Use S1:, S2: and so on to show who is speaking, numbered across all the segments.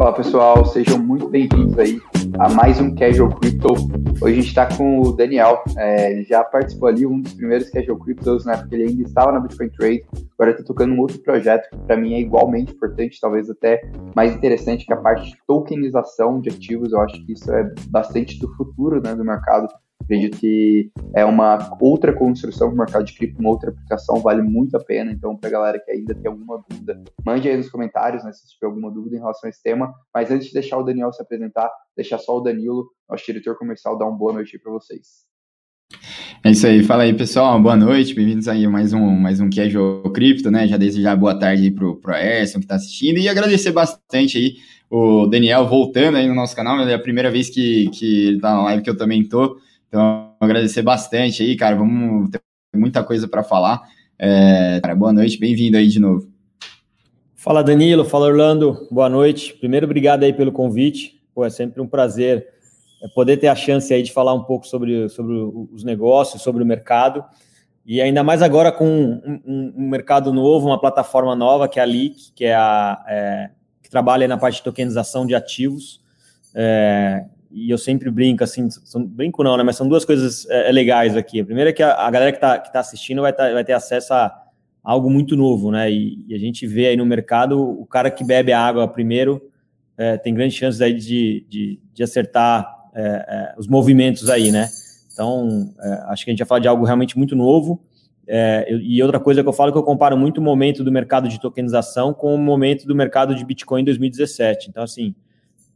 S1: Fala pessoal, sejam muito bem-vindos aí a mais um Casual Crypto. Hoje a gente está com o Daniel, é, ele já participou ali, um dos primeiros Casual Cryptos, né? Porque ele ainda estava na Bitcoin Trade, agora está tocando um outro projeto que para mim é igualmente importante, talvez até mais interessante, que a parte de tokenização de ativos. Eu acho que isso é bastante do futuro né, do mercado Acredito que é uma outra construção do mercado de cripto, uma outra aplicação, vale muito a pena. Então, para a galera que ainda tem alguma dúvida, mande aí nos comentários né, se tiver alguma dúvida em relação a esse tema. Mas antes de deixar o Daniel se apresentar, deixar só o Danilo, nosso diretor comercial, dar uma boa noite para vocês.
S2: É isso aí, fala aí pessoal, boa noite, bem-vindos aí a mais um, mais um Casual Cripto, né? Já desejar boa tarde aí pro, pro Erson que está assistindo e agradecer bastante aí o Daniel voltando aí no nosso canal, é a primeira vez que, que ele tá na live que eu também tô. Então, agradecer bastante aí, cara. Vamos ter muita coisa para falar. É, cara, boa noite, bem-vindo aí de novo.
S3: Fala Danilo, fala Orlando, boa noite. Primeiro, obrigado aí pelo convite. Pô, é sempre um prazer é, poder ter a chance aí de falar um pouco sobre, sobre os negócios, sobre o mercado. E ainda mais agora com um, um, um mercado novo, uma plataforma nova, que é a Leak, que é a é, que trabalha na parte de tokenização de ativos. É, e eu sempre brinco, assim, são, brinco não, né? Mas são duas coisas é, é legais aqui. A primeira é que a, a galera que está que tá assistindo vai, tá, vai ter acesso a algo muito novo, né? E, e, a gente vê aí no mercado o cara que bebe a água primeiro é, tem grandes chances aí de, de, de acertar é, é os movimentos aí, né? Então, é, acho que a gente vai falar de algo realmente muito novo. É, e outra coisa que eu falo que eu comparo muito o momento do mercado de tokenização com o momento do mercado de Bitcoin em 2017. Então, assim,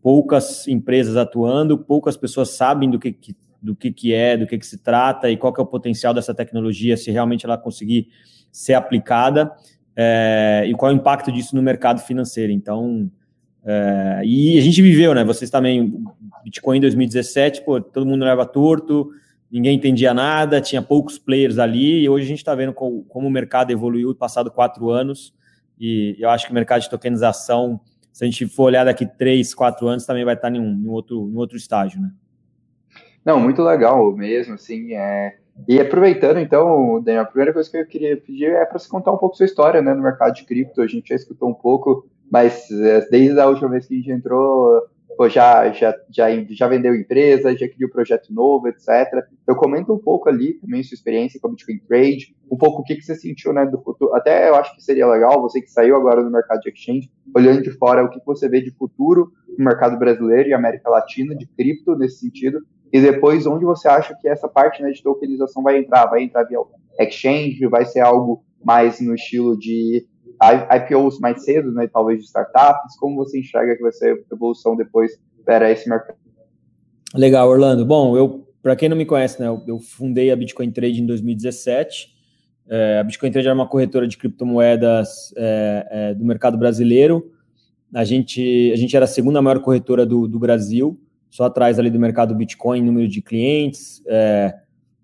S3: poucas empresas atuando, poucas pessoas sabem do que, que do que, que é, do que, que se trata e qual que é o potencial dessa tecnologia, se realmente ela conseguir ser aplicada é, e qual é o impacto disso no mercado financeiro. Então, é, e a gente viveu, né? Vocês também, Bitcoin em 2017, pô, todo mundo leva torto, ninguém entendia nada, tinha poucos players ali, e hoje a gente está vendo como, como, o mercado evoluiu passado quatro anos, e eu acho que o mercado de tokenização se a gente for olhar daqui três, quatro anos, também vai estar em um, em outro, em outro estágio, né?
S1: Não, muito legal mesmo, assim, é... E aproveitando, então, Daniel, a primeira coisa que eu queria pedir é para você contar um pouco sua história, né, no mercado de cripto, a gente já escutou um pouco, mas é, desde a última vez que a gente entrou, pô, já, já, já, já vendeu empresa, já criou projeto novo, etc. Eu comento um pouco ali também sua experiência com a Bitcoin Trade, um pouco o que, que você sentiu né, do futuro. Até eu acho que seria legal, você que saiu agora do mercado de exchange, olhando de fora, o que, que você vê de futuro no mercado brasileiro e América Latina, de cripto nesse sentido, e depois onde você acha que essa parte né, de tokenização vai entrar? Vai entrar via exchange, vai ser algo mais no estilo de IPOs mais cedo, né, talvez de startups? Como você enxerga que vai ser a evolução depois para esse mercado?
S3: Legal, Orlando. Bom, eu, para quem não me conhece, né, eu, fundei a Bitcoin Trade em 2017. É, a Bitcoin Trade era uma corretora de criptomoedas é, é, do mercado brasileiro. A gente, a gente era a segunda maior corretora do, do Brasil, só atrás ali do mercado Bitcoin, número de clientes. É,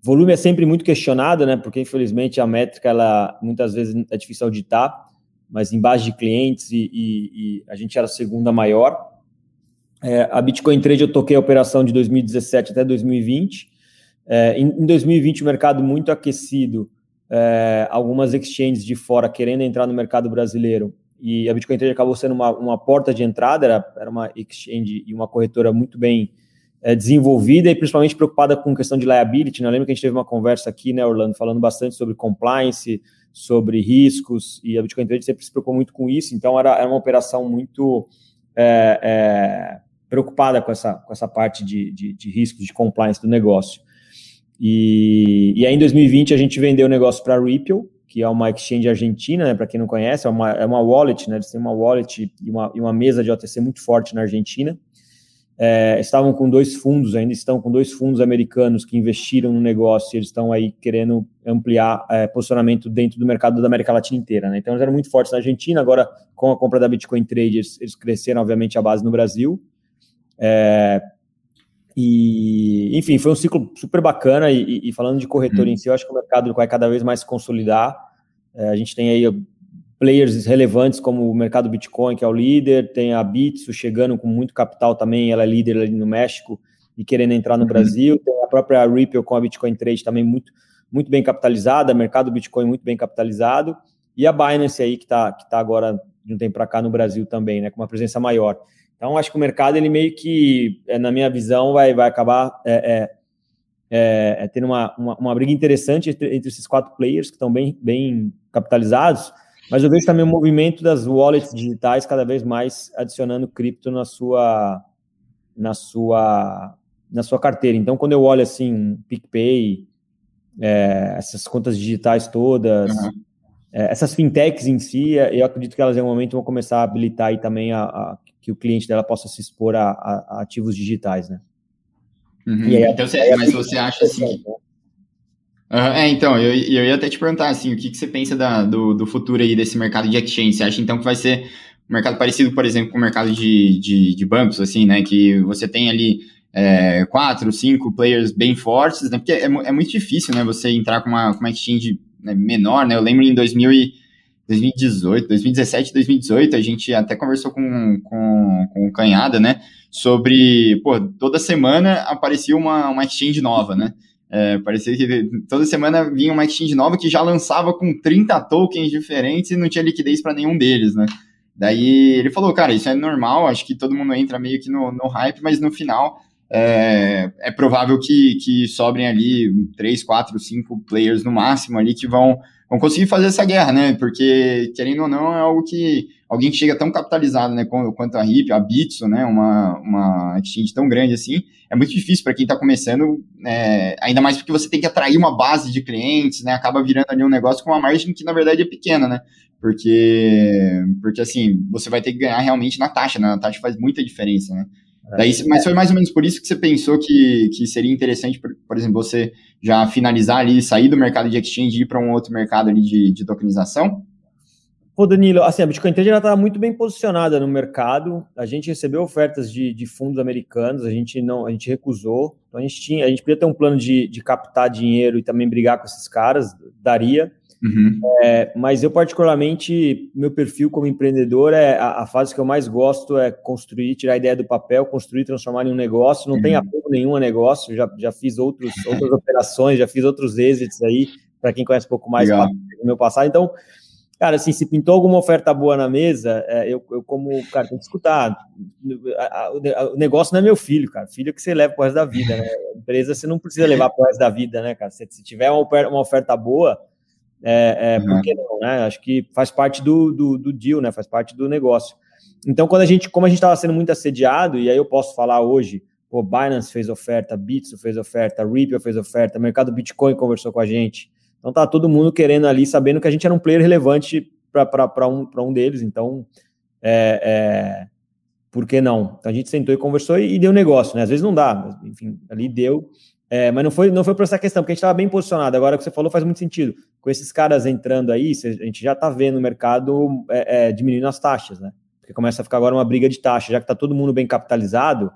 S3: volume é sempre muito questionado, né? Porque infelizmente a métrica ela muitas vezes é difícil auditar mas em base de clientes e, e, e a gente era a segunda maior. É, a Bitcoin Trade eu toquei a operação de 2017 até 2020. É, em, em, 2020 o mercado muito aquecido, é, algumas exchanges de fora querendo entrar no mercado brasileiro e a Bitcoin Trade acabou sendo uma, uma porta de entrada, era, era uma exchange e uma corretora muito bem é, desenvolvida e principalmente preocupada com questão de liability. Né? Eu lembro que a gente teve uma conversa aqui, né, Orlando, falando bastante sobre compliance, sobre riscos, e a Bitcoin Trade sempre se preocupou muito com isso, então era, era uma operação muito é, é, preocupada com essa, com essa parte de, de, de riscos, de compliance do negócio. E, e aí em 2020 a gente vendeu o negócio para a Ripple, que é uma exchange argentina, né, para quem não conhece, é uma, é uma wallet, né, eles têm uma wallet e uma, e uma mesa de OTC muito forte na Argentina, é, estavam com dois fundos, ainda estão com dois fundos americanos que investiram no negócio e eles estão aí querendo ampliar é, posicionamento dentro do mercado da América Latina inteira. Né? Então, eles eram muito fortes na Argentina, agora com a compra da Bitcoin Trade, eles, eles cresceram, obviamente, a base no Brasil. É, e, enfim, foi um ciclo super bacana. E, e falando de corretor hum. em si, eu acho que o mercado vai cada vez mais se consolidar. É, a gente tem aí players relevantes como o mercado Bitcoin, que é o líder, tem a Bitso chegando com muito capital também, ela é líder ali no México e querendo entrar no uhum. Brasil, tem a própria Ripple com a Bitcoin Trade também muito, muito bem capitalizada, mercado Bitcoin muito bem capitalizado, e a Binance aí que está que tá agora de um tempo para cá no Brasil também, né, com uma presença maior. Então, acho que o mercado, ele meio que, é, na minha visão, vai, vai acabar é, é, é tendo uma, uma, uma, briga interessante entre, entre, esses quatro players que estão bem, bem capitalizados, mas eu vejo também o movimento das wallets digitais cada vez mais adicionando cripto na sua, na sua, na sua carteira. Então, quando eu olho assim, um PicPay, é, essas contas digitais todas, uhum. é, essas fintechs em si, é, eu acredito que elas em um momento vão começar a habilitar aí também a, a que o cliente dela possa se expor a, a, a ativos digitais, né?
S2: Uhum. Aí, então, você, mas você acha assim? Uhum, é, então, eu, eu ia até te perguntar, assim, o que, que você pensa da, do, do futuro aí desse mercado de exchange? Você acha, então, que vai ser um mercado parecido, por exemplo, com o mercado de, de, de bancos, assim, né, que você tem ali é, quatro, cinco players bem fortes, né, porque é, é muito difícil, né, você entrar com uma, com uma exchange né, menor, né, eu lembro em 2000 e 2018, 2017, 2018, a gente até conversou com, com, com o Canhada, né, sobre, pô, toda semana aparecia uma, uma exchange nova, né, é, parecia que toda semana vinha uma exchange nova que já lançava com 30 tokens diferentes e não tinha liquidez para nenhum deles, né. Daí ele falou, cara, isso é normal, acho que todo mundo entra meio que no, no hype, mas no final é, é provável que, que sobrem ali três, quatro, cinco players no máximo ali que vão, vão conseguir fazer essa guerra, né? Porque, querendo ou não, é algo que alguém que chega tão capitalizado, né, quanto a RIP, a Bitso, né, uma, uma exchange tão grande assim, é muito difícil para quem está começando, é, ainda mais porque você tem que atrair uma base de clientes, né, acaba virando ali um negócio com uma margem que na verdade é pequena, né, porque, porque assim, você vai ter que ganhar realmente na taxa, né, a taxa faz muita diferença, né. Daí, mas foi mais ou menos por isso que você pensou que, que seria interessante, por, por exemplo, você já finalizar ali, sair do mercado de exchange e ir para um outro mercado ali de, de tokenização?
S3: Pô, Danilo, assim, a Bitcoin Trade já está muito bem posicionada no mercado. A gente recebeu ofertas de, de, fundos americanos, a gente não, a gente recusou. Então a gente tinha, a gente podia ter um plano de, de captar dinheiro e também brigar com esses caras, daria. Uhum. É, mas eu, particularmente, meu perfil como empreendedor é a, a, fase que eu mais gosto é construir, tirar a ideia do papel, construir, transformar em um negócio. Não uhum. tem apego nenhum a negócio. Já, já fiz outros, outras operações, já fiz outros exits aí, para quem conhece um pouco mais do meu passado. Então, cara, assim, se pintou alguma oferta boa na mesa, é, eu, eu, como, cara, tem que escutar. O negócio não é meu filho, cara. Filho é que você leva pro resto da vida, né? Empresa você não precisa levar pro resto da vida, né, cara? Se, se tiver uma, uma oferta boa é, é, uhum. Por que não, né? Acho que faz parte do, do, do deal, né? Faz parte do negócio. Então, quando a gente, como a gente estava sendo muito assediado, e aí eu posso falar hoje, o Binance fez oferta, Bitso fez oferta, Ripple fez oferta, Mercado Bitcoin conversou com a gente. Então tá todo mundo querendo ali, sabendo que a gente era um player relevante para um, um deles. Então, é, é, por que não? Então a gente sentou e conversou e, e deu negócio, né? Às vezes não dá, mas, enfim, ali deu. É, mas não foi, não foi por essa questão, porque a gente estava bem posicionado. Agora, o que você falou faz muito sentido. Com esses caras entrando aí, a gente já está vendo o mercado é, é, diminuindo as taxas, né? Porque começa a ficar agora uma briga de taxa. Já que está todo mundo bem capitalizado,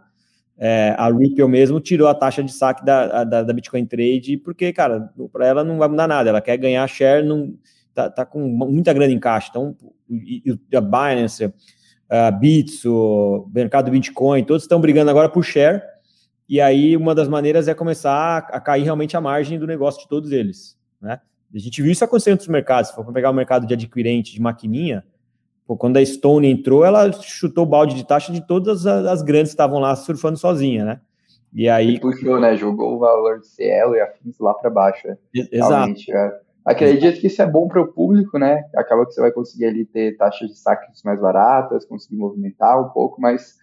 S3: é, a Ripple mesmo tirou a taxa de saque da, da, da Bitcoin Trade, porque, cara, para ela não vai mudar nada. Ela quer ganhar share, não, tá, tá com muita grana em caixa. Então, a Binance, a Bits, o mercado Bitcoin, todos estão brigando agora por share e aí, uma das maneiras é começar a cair realmente a margem do negócio de todos eles. Né? A gente viu isso acontecer em outros mercados. Se for pegar o mercado de adquirente, de maquininha, pô, quando a Stone entrou, ela chutou o balde de taxa de todas as grandes que estavam lá surfando sozinha, né? E aí. E
S1: puxou, né? Jogou o valor de Cielo e afins lá para baixo. Né?
S3: Exato.
S1: É. Acredito que isso é bom para o público, né? Acaba que você vai conseguir ali ter taxas de saques mais baratas, conseguir movimentar um pouco, mas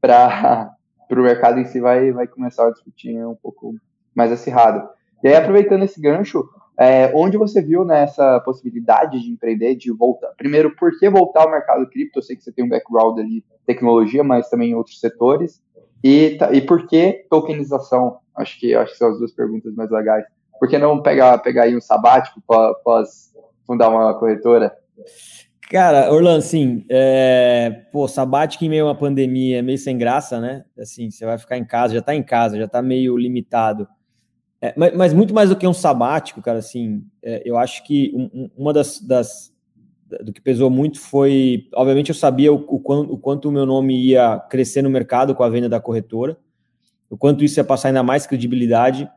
S1: para para o mercado em si vai, vai começar a discutir um pouco mais acirrado. E aí, aproveitando esse gancho, é, onde você viu nessa né, possibilidade de empreender, de voltar? Primeiro, por que voltar ao mercado cripto? Eu sei que você tem um background ali, tecnologia, mas também em outros setores. E, e por que tokenização? Acho que, acho que são as duas perguntas mais legais. Por que não pegar, pegar aí um sabático após fundar uma corretora?
S3: Cara, Orlando, assim, é, pô, sabático em meio a uma pandemia é meio sem graça, né? Assim, você vai ficar em casa, já tá em casa, já tá meio limitado. É, mas, mas, muito mais do que um sabático, cara, assim, é, eu acho que um, uma das, das, do que pesou muito foi, obviamente eu sabia o, o, quanto, o quanto o meu nome ia crescer no mercado com a venda da corretora, o quanto isso ia passar ainda mais credibilidade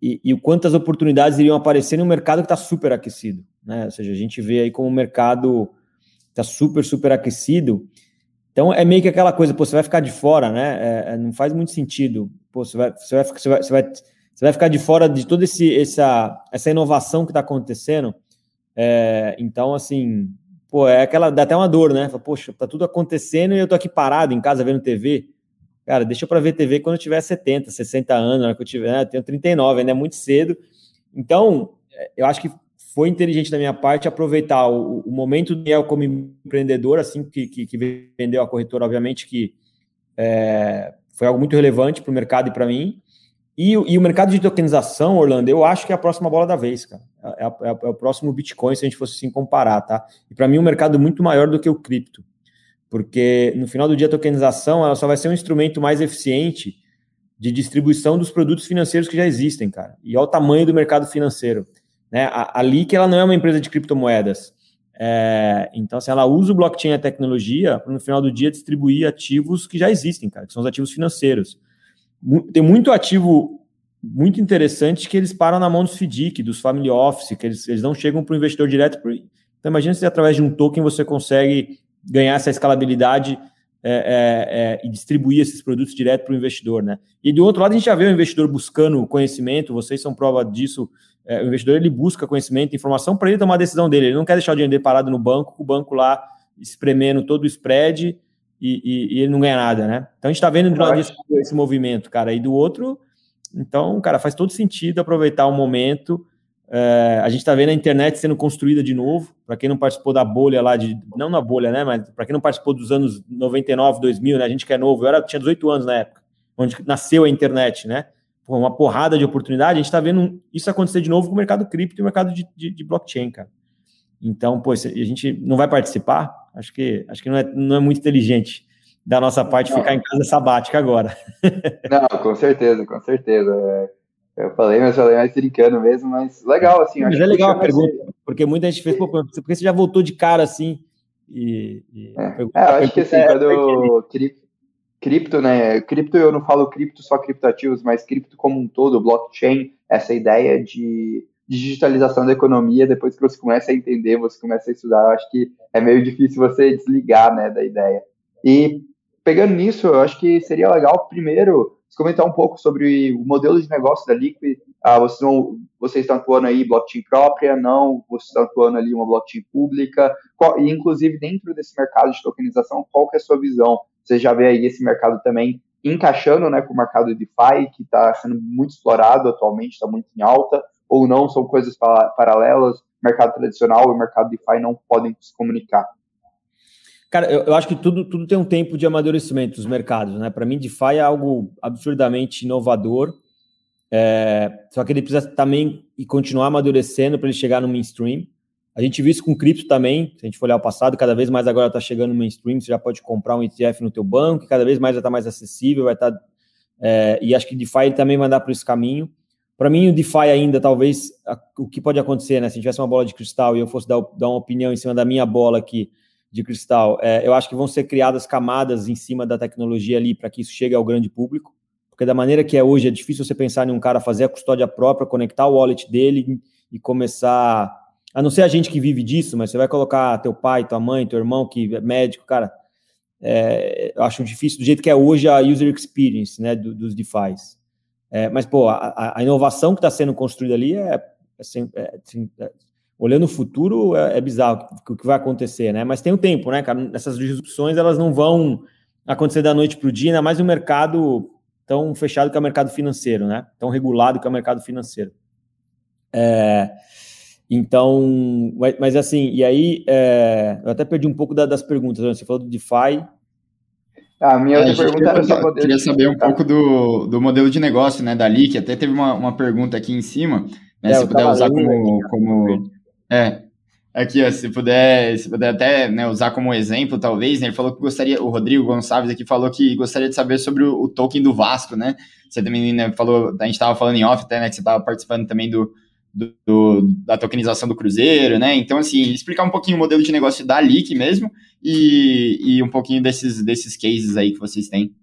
S3: e, e o quantas oportunidades iriam aparecer no mercado que está super aquecido né? Ou seja, a gente vê aí como o mercado está super, super aquecido. Então é meio que aquela coisa, pô, você vai ficar de fora, né? É, é não faz muito sentido. Pô, você vai, você vai, você vai, você vai, você vai ficar de fora de toda esse, essa, essa inovação que está acontecendo. É, então, assim, pô, é aquela, dá até uma dor, né? Poxa, tá tudo acontecendo e eu tô aqui parado em casa vendo TV. Cara, deixa para ver TV quando eu tiver 70, 60 anos, na que eu tiver, né? eu tenho 39, ainda é muito cedo. Então, eu acho que foi inteligente da minha parte aproveitar o, o momento do Daniel como empreendedor, assim que, que, que, vendeu a corretora, obviamente que é, foi algo muito relevante para o mercado e para mim. E, e, o mercado de tokenização, Orlando, eu acho que é a próxima bola da vez, cara. É, é, é o próximo Bitcoin, se a gente fosse assim comparar, tá? E para mim, um mercado muito maior do que o cripto. Porque no final do dia, a tokenização ela só vai ser um instrumento mais eficiente de distribuição dos produtos financeiros que já existem, cara. E olha o tamanho do mercado financeiro. Né? A, a ela não é uma empresa de criptomoedas. É, então, assim, ela usa o blockchain e a tecnologia para, no final do dia, distribuir ativos que já existem, cara, que são os ativos financeiros. Tem muito ativo muito interessante que eles param na mão dos FDIC, dos family office, que eles, eles não chegam para o investidor direto. Então, imagina se através de um token você consegue ganhar essa escalabilidade é, é, é, e distribuir esses produtos direto para o investidor, né? E do outro lado, a gente já vê o investidor buscando conhecimento, vocês são prova disso é, o investidor ele busca conhecimento, informação para ele tomar a decisão dele. Ele não quer deixar o dinheiro parado no banco, o banco lá espremendo todo o spread e, e, e ele não ganha nada, né? Então a gente está vendo de lado esse, esse movimento, cara, e do outro, então, cara, faz todo sentido aproveitar o momento. É, a gente está vendo a internet sendo construída de novo. Para quem não participou da bolha lá, de, não na bolha, né? Mas para quem não participou dos anos 99, 2000, né? A gente que é novo, eu era, tinha 18 anos na época, onde nasceu a internet, né? uma porrada de oportunidade, a gente está vendo isso acontecer de novo com o mercado cripto e o mercado de, de, de, blockchain, cara. Então, pô, a gente não vai participar? Acho que, acho que não, é, não é muito inteligente da nossa parte não. ficar em casa sabática agora.
S1: Não, com certeza, com certeza. É, eu falei, mas falei mais brincando mesmo, mas legal, assim.
S3: Mas é legal a pergunta, assim. porque muita gente fez, pô, porque você já voltou de cara assim? E,
S1: e é, é, eu acho que assim, é, quando eu cripto, né? Cripto eu não falo cripto só criptativos, mas cripto como um todo, blockchain, essa ideia de digitalização da economia, depois que você começa a entender, você começa a estudar, eu acho que é meio difícil você desligar, né, da ideia. E pegando nisso, eu acho que seria legal primeiro comentar um pouco sobre o modelo de negócio da Liquid. Ah, vocês, não, vocês estão atuando aí blockchain própria? Não? Vocês estão atuando ali uma blockchain pública? Qual, e inclusive dentro desse mercado de tokenização, qual que é a sua visão? Você já vê aí esse mercado também encaixando né, com o mercado DeFi, que está sendo muito explorado atualmente, está muito em alta, ou não, são coisas paralelas, mercado tradicional e mercado DeFi não podem se comunicar.
S3: Cara, eu, eu, acho que tudo, tudo tem um tempo de amadurecimento dos mercados, né? Para mim, DeFi é algo absurdamente inovador, é, só que ele precisa também e continuar amadurecendo para ele chegar no mainstream. A gente viu isso com cripto também, se a gente for olhar o passado, cada vez mais agora está chegando no mainstream, você já pode comprar um ETF no teu banco, cada vez mais vai estar tá mais acessível, vai estar... Tá, é, e acho que DeFi também vai andar por esse caminho. Para mim, o DeFi ainda, talvez, a, o que pode acontecer, né? Se tivesse uma bola de cristal e eu fosse dar, dar uma opinião em cima da minha bola aqui de cristal, é, eu acho que vão ser criadas camadas em cima da tecnologia ali para que isso chegue ao grande público, porque da maneira que é hoje, é difícil você pensar em um cara fazer a custódia própria, conectar o wallet dele e começar a não ser a gente que vive disso, mas você vai colocar teu pai, tua mãe, teu irmão que é médico, cara, é, eu acho difícil do jeito que é hoje a user experience, né, do, dos DeFis. É, mas, pô, a, a inovação que está sendo construída ali é, é, assim, é olhando o futuro, é, é bizarro o que vai acontecer, né? Mas tem um tempo, né, cara? Essas disrupções, elas não vão acontecer da noite para o dia, ainda mais um mercado tão fechado que é o mercado financeiro, né? Tão regulado que é o mercado financeiro. É, então, mas, assim, e aí, é, eu até perdi um pouco da, das perguntas, né? você falou do DeFi.
S2: Ah, a minha é, outra pergunta era só poder... Queria saber um pouco do, do modelo de negócio, né, da que até teve uma, uma pergunta aqui em cima, né, é, se puder usar como... Aqui, como é, aqui, ó, se puder, se puder até né, usar como exemplo, talvez, né, ele falou que gostaria, o Rodrigo Gonçalves aqui falou que gostaria de saber sobre o, o token do Vasco, né, você também né, falou, a gente estava falando em off até, né, que você estava participando também do do, da tokenização do Cruzeiro, né? Então, assim, explicar um pouquinho o modelo de negócio da Leak mesmo e, e um pouquinho desses, desses cases aí que vocês têm.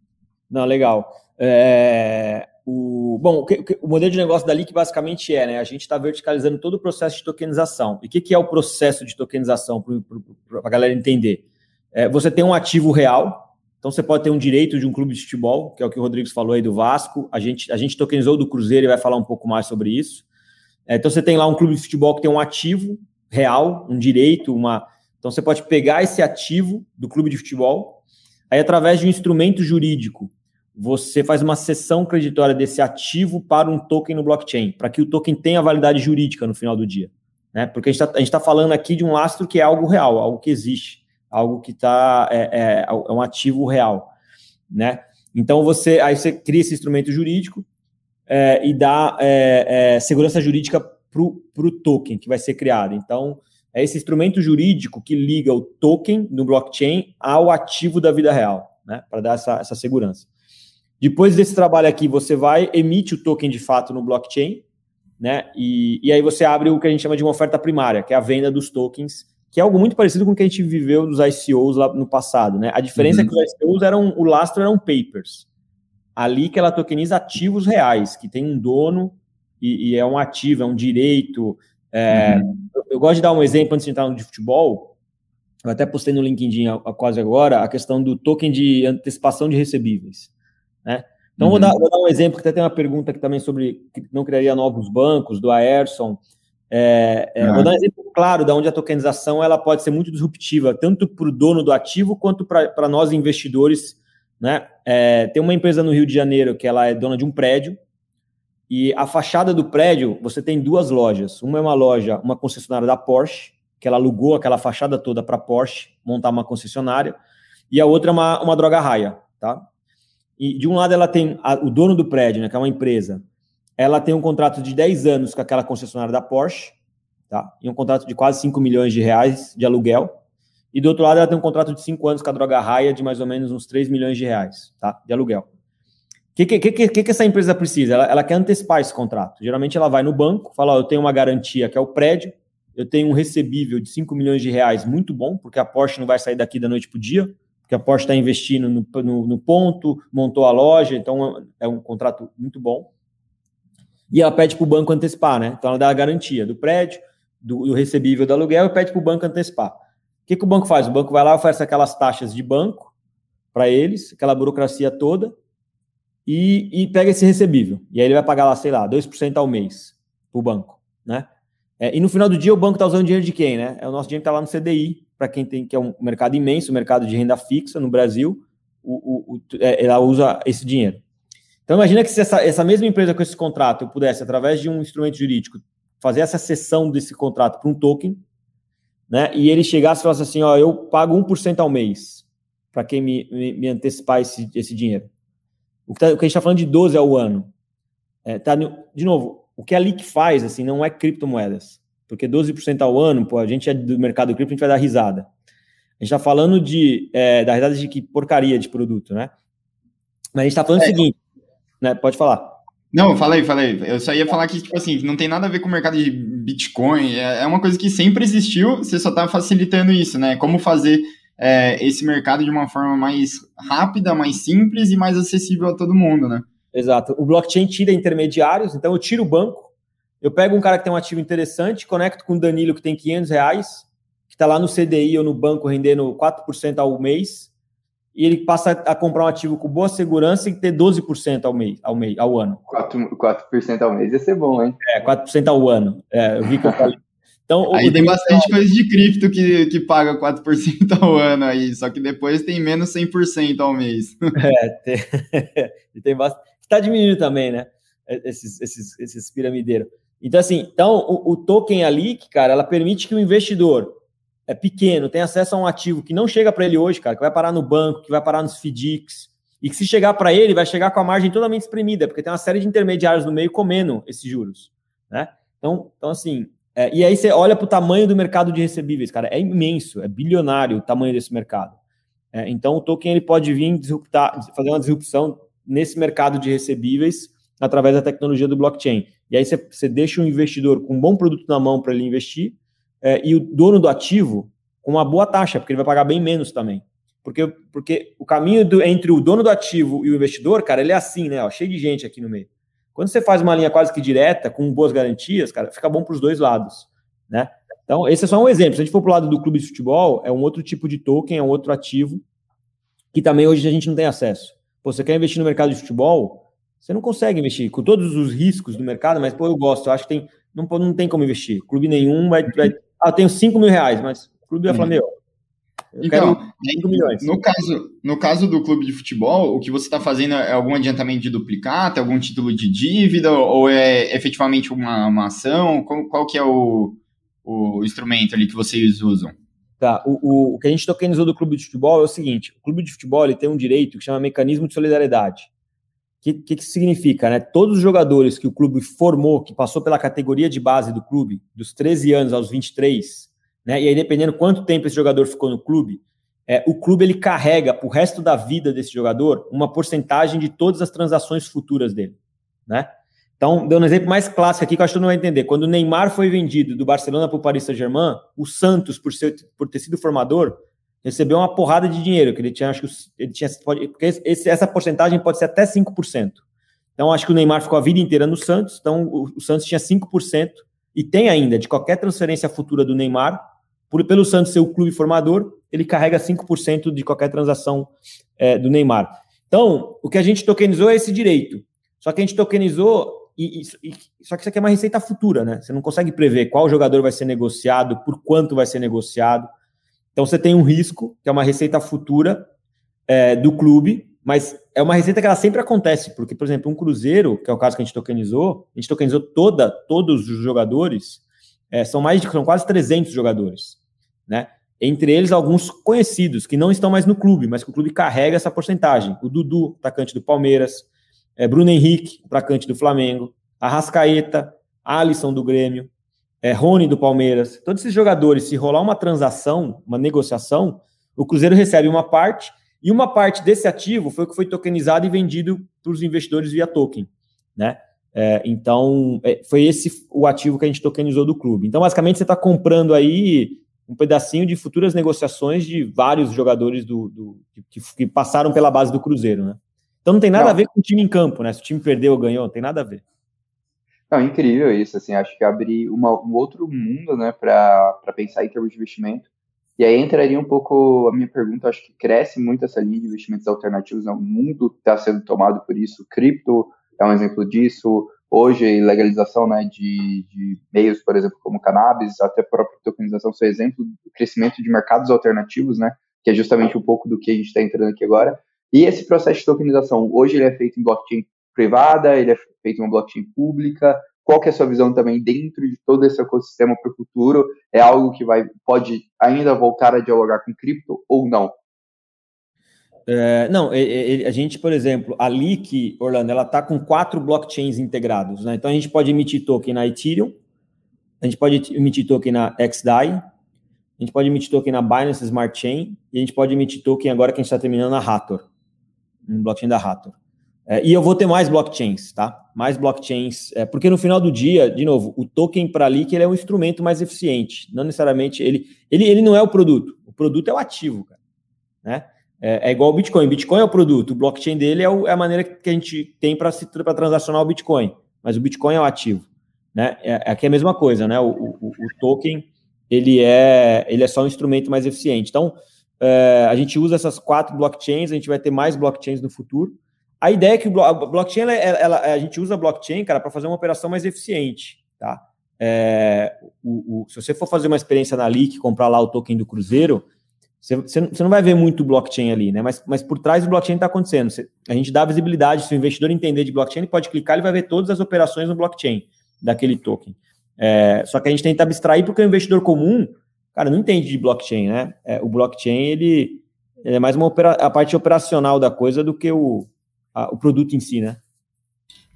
S3: Não, legal. É, o, bom, o, o, modelo de negócio da Leak basicamente é, né? A gente está verticalizando todo o processo de tokenização. E o que, que é o processo de tokenização para a galera entender? É, você tem um ativo real, então você pode ter um direito de um clube de futebol, que é o que o Rodrigues falou aí do Vasco. A gente, a gente tokenizou do Cruzeiro e vai falar um pouco mais sobre isso. É, então você tem lá um clube de futebol que tem um ativo real, um direito, uma. Então você pode pegar esse ativo do clube de futebol, aí através de um instrumento jurídico, você faz uma cessão creditória desse ativo para um token no blockchain, para que o token tenha validade jurídica no final do dia. Né? Porque a gente está tá falando aqui de um lastro que é algo real, algo que existe, algo que está é, é, é, um ativo real. Né? Então você aí você cria esse instrumento jurídico é, e dá é, é, segurança jurídica para o token que vai ser criado. Então, é esse instrumento jurídico que liga o token no blockchain ao ativo da vida real, né? Para dar essa, essa segurança. Depois desse trabalho aqui, você vai, emite o token de fato no blockchain, né? E, e aí você abre o que a gente chama de uma oferta primária, que é a venda dos tokens, que é algo muito parecido com o que a gente viveu nos ICOs lá no passado, né? A diferença uhum. é que os ICOs eram, o lastro eram papers. Ali que ela tokeniza ativos reais, que tem um dono e, e é um ativo, é um direito. É, uhum. eu, eu, gosto de dar um exemplo antes de entrar no de futebol. Eu até postei no LinkedIn a, a quase agora a questão do token de antecipação de recebíveis. Né? Então, uhum. vou, dar, vou, dar, um exemplo, que até tem uma pergunta aqui também sobre que não criaria novos bancos, do Aerson. É, é, uhum. Vou dar um exemplo claro de onde a tokenização ela pode ser muito disruptiva, tanto para o dono do ativo quanto para nós investidores. Né? É, tem uma empresa no Rio de Janeiro que ela é dona de um prédio, e a fachada do prédio, você tem duas lojas. Uma é uma loja, uma concessionária da Porsche, que ela alugou aquela fachada toda para Porsche montar uma concessionária, e a outra é uma, uma droga raia, tá? E de um lado ela tem a, o dono do prédio, né, que é uma empresa, ela tem um contrato de 10 anos com aquela concessionária da Porsche, tá? E um contrato de quase 5 milhões de reais de aluguel. E do outro lado ela tem um contrato de 5 anos com a droga raia de mais ou menos uns 3 milhões de reais, tá? De aluguel. O que, que, que, que, essa empresa precisa? Ela, ela quer antecipar esse contrato. Geralmente ela vai no banco, fala: ó, eu tenho uma garantia que é o prédio, eu tenho um recebível de 5 milhões de reais muito bom, porque a Porsche não vai sair daqui da noite para o dia porque a Porsche está investindo no, no, no, ponto, montou a loja, então é um contrato muito bom. E ela pede para o banco antecipar, né? Então ela dá a garantia do prédio, do, do recebível do aluguel e pede para o banco antecipar. O que, que o banco faz? O banco vai lá, oferece aquelas taxas de banco para eles, aquela burocracia toda, e, e, pega esse recebível. E aí ele vai pagar lá, sei lá, 2% ao mês para o banco, né? É, e no final do dia o banco está usando dinheiro de quem, né? É o nosso dinheiro que está lá no CDI, para quem tem que é um mercado imenso, um mercado de renda fixa no Brasil, o, o, o, é, ela usa esse dinheiro. Então imagina que se essa, essa mesma empresa com esse contrato pudesse, através de um instrumento jurídico, fazer essa cessão desse contrato para um token, né? E ele chegasse e falasse assim, ó, eu pago 1% ao mês para quem me, me, me, antecipar esse, esse dinheiro. O que, tá, o que a gente está falando de 12 ao ano. É, tá, de novo, o que a LIC faz, assim, não é criptomoedas. Porque 12% ao ano, pô, a gente é do mercado cripto, a gente vai dar risada. A gente está falando de é, da risada de que porcaria de produto, né? Mas a gente está falando é. o seguinte, né? Pode falar.
S2: Não, falei, falei. Eu só ia falar que, tipo assim, não tem nada a ver com o mercado de Bitcoin. É, é uma coisa que sempre existiu, você só está facilitando isso, né? Como fazer é, esse mercado de uma forma mais rápida, mais simples e mais acessível a todo mundo, né?
S3: Exato. O blockchain tira intermediários, então eu tiro o banco, eu pego um cara que tem um ativo interessante, conecto com o Danilo que tem 500 reais, que está lá no CDI ou no banco rendendo 4% ao mês, e ele passa a comprar um ativo com boa segurança e ter 12% ao mês, ao mês, ao ano.
S1: 4%, 4% ao mês ia ser bom, hein?
S3: É, 4% ao ano. É, eu vi que eu falei.
S2: Então, aí tem bastante coisa de cripto que, que paga 4% ao ano aí, só que depois tem menos 100% ao mês.
S3: É, tem, tem bastante. Está diminuindo também, né? Esses, esses, esses piramideiros. Então, assim, então, o, o token ali, cara, ela permite que o investidor é pequeno, tenha acesso a um ativo que não chega para ele hoje, cara, que vai parar no banco, que vai parar nos FDICs, e que se chegar para ele, vai chegar com a margem totalmente espremida, porque tem uma série de intermediários no meio comendo esses juros, né? Então, então assim, é, e aí você olha para o tamanho do mercado de recebíveis, cara, é imenso, é bilionário o tamanho desse mercado. É, então, o token ele pode vir disruptar, fazer uma disrupção nesse mercado de recebíveis através da tecnologia do blockchain. E aí você, você deixa o investidor com um bom produto na mão para ele investir é, e o dono do ativo com uma boa taxa, porque ele vai pagar bem menos também. Porque, porque o caminho do, entre o dono do ativo e o investidor, cara, ele é assim, né? Ó, cheio de gente aqui no meio. Quando você faz uma linha quase que direta, com boas garantias, cara, fica bom para os dois lados, né? Então, esse é só um exemplo. Se a gente for para o lado do clube de futebol, é um outro tipo de token, é um outro ativo que também hoje a gente não tem acesso. Pô, você quer investir no mercado de futebol, você não consegue investir com todos os riscos do mercado, mas, pô, eu gosto, eu acho que tem, não, não tem como investir. Clube nenhum vai. vai ah, eu tenho 5 mil reais, mas o clube vai falar, meu,
S2: então, no caso, no caso do clube de futebol, o que você está fazendo é algum adiantamento de duplicata, algum título de dívida, ou é efetivamente uma, uma ação? Qual, qual que é o, o instrumento ali que vocês usam?
S3: Tá, o, o, o que a gente tokenizou do clube de futebol é o seguinte: o clube de futebol ele tem um direito que chama mecanismo de solidariedade. Que, que, que significa? Né? Todos os jogadores que o clube formou, que passou pela categoria de base do clube, dos 13 anos aos 23, né? E aí, dependendo quanto tempo esse jogador ficou no clube, é, o clube ele carrega para o resto da vida desse jogador uma porcentagem de todas as transações futuras dele. Né? Então, dando um exemplo mais clássico aqui que eu acho que não vai entender. Quando o Neymar foi vendido do Barcelona para o Paris Saint-Germain, o Santos, por, ser, por ter sido formador, recebeu uma porrada de dinheiro, que ele tinha, acho que ele tinha, pode, porque esse, essa porcentagem pode ser até 5%. Então, acho que o Neymar ficou a vida inteira no Santos, então o, o Santos tinha 5%, e tem ainda, de qualquer transferência futura do Neymar, por, pelo Santos ser o clube formador, ele carrega 5% de qualquer transação é, do Neymar. Então, o que a gente tokenizou é esse direito. Só que a gente tokenizou, e, e, só que isso aqui é uma receita futura, né? Você não consegue prever qual jogador vai ser negociado, por quanto vai ser negociado. Então, você tem um risco, que é uma receita futura é, do clube, mas é uma receita que ela sempre acontece, porque, por exemplo, um Cruzeiro, que é o caso que a gente tokenizou, a gente tokenizou toda, todos os jogadores, é, são mais de são quase 300 jogadores, né? Entre eles alguns conhecidos que não estão mais no clube, mas que o clube carrega essa porcentagem. O Dudu, atacante do Palmeiras, é, Bruno Henrique, atacante do Flamengo, Arrascaeta, Alisson do Grêmio, é, Rony do Palmeiras. Todos esses jogadores, se rolar uma transação, uma negociação, o Cruzeiro recebe uma parte e uma parte desse ativo foi o que foi tokenizado e vendido para os investidores via token, né? É, então, é, foi esse o ativo que a gente tokenizou do clube. Então, basicamente, você está comprando aí um pedacinho de futuras negociações de vários jogadores do, do que, que, passaram pela base do Cruzeiro, né? Então não tem nada não. a ver com o time em campo, né? Se o time perdeu ou ganhou, não tem nada a ver.
S1: Não, incrível isso, assim, acho que abre uma, um outro mundo, né, para pensar em termos de investimento. E aí entraria um pouco a minha pergunta, acho que cresce muito essa linha de investimentos alternativos, né? o mundo está sendo tomado por isso, cripto, é um exemplo disso. Hoje, legalização né, de, de meios, por exemplo, como cannabis, até a própria tokenização, são exemplo do crescimento de mercados alternativos, né, que é justamente um pouco do que a gente está entrando aqui agora. E esse processo de tokenização, hoje ele é feito em blockchain privada, ele é feito uma blockchain pública. Qual que é a sua visão também dentro de todo esse ecossistema para o futuro? É algo que vai pode ainda voltar a dialogar com cripto ou não?
S3: É, não, a gente, por exemplo, a Leak, Orlando, ela está com quatro blockchains integrados, né? Então a gente pode emitir token na Ethereum, a gente pode emitir token na XDAI, a gente pode emitir token na Binance Smart Chain e a gente pode emitir token agora que a gente está terminando na Hathor, no blockchain da Hathor. É, e eu vou ter mais blockchains, tá? Mais blockchains, é, porque no final do dia, de novo, o token para Leak ele é um instrumento mais eficiente, não necessariamente ele, ele, ele não é o produto, o produto é o ativo, cara, né? É, é, igual o Bitcoin. Bitcoin é o produto, o blockchain dele é, o, é a maneira que a gente tem para transacionar o Bitcoin, mas o Bitcoin é o ativo. Né? É, aqui é a mesma coisa, né? O, o, o, token ele é, ele é só um instrumento mais eficiente. Então, é, a gente usa essas quatro blockchains, a gente vai ter mais blockchains no futuro. A ideia é que a blockchain, ela, ela, a gente usa a blockchain, cara, para fazer uma operação mais eficiente, tá? É, o, o, se você for fazer uma experiência na Leak, comprar lá o token do Cruzeiro, você, não vai ver muito blockchain ali, né? Mas, mas por trás do blockchain está acontecendo. A gente dá visibilidade, se o investidor entender de blockchain, ele pode clicar, ele vai ver todas as operações no blockchain daquele token. É, só que a gente tenta abstrair porque o investidor comum, cara, não entende de blockchain, né? É, o blockchain, ele, ele, é mais uma opera, a parte operacional da coisa do que o, a, o produto em si, né?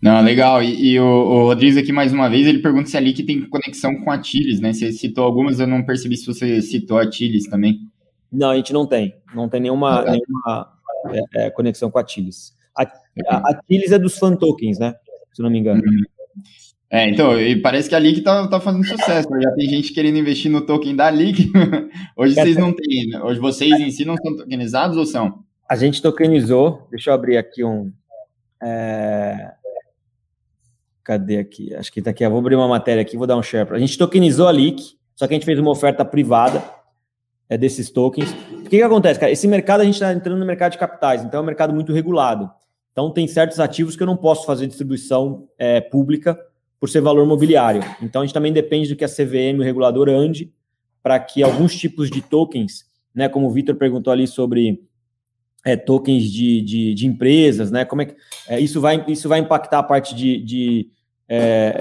S2: Não, legal. E, e o, o, Rodrigues aqui, mais uma vez, ele pergunta se a Leak tem conexão com a Tiles, né? Você citou algumas, eu não percebi se você citou a Tiles também.
S3: Não, a gente não tem. Não tem nenhuma, ah, tá. nenhuma é, é, conexão com a Tilis. A, a, a é dos fan tokens, né? Se não me engano. Uhum.
S2: É, então, e parece que a Leak tá, tá fazendo sucesso. Né? Já tem gente querendo investir no token da Leak. Hoje vocês não têm, né? Hoje vocês em si não são tokenizados ou são?
S3: A gente tokenizou. Deixa eu abrir aqui um. É... Cadê aqui? Acho que tá aqui. Eu vou abrir uma matéria aqui, vou dar um share. A gente tokenizou a Leak só que a gente fez uma oferta privada é, desses tokens. O que, que acontece, cara? Esse mercado, a gente está entrando no mercado de capitais, então é um mercado muito regulado. Então, tem certos ativos que eu não posso fazer distribuição é, pública por ser valor mobiliário. Então, a gente também depende do que a CVM, o regulador, ande para que alguns tipos de tokens, né, como o Vitor perguntou ali sobre é, tokens de, de, de, empresas, né, como é que é, isso, vai, isso vai impactar a parte de, de é,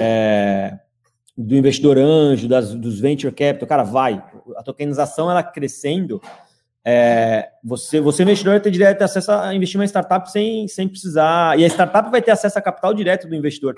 S3: é do investidor anjo, das, dos venture capital, cara, vai. A tokenização, ela crescendo, é, você, você investidor vai ter direto acesso a investir uma startup sem, sem precisar. E a startup vai ter acesso a capital direto do investidor.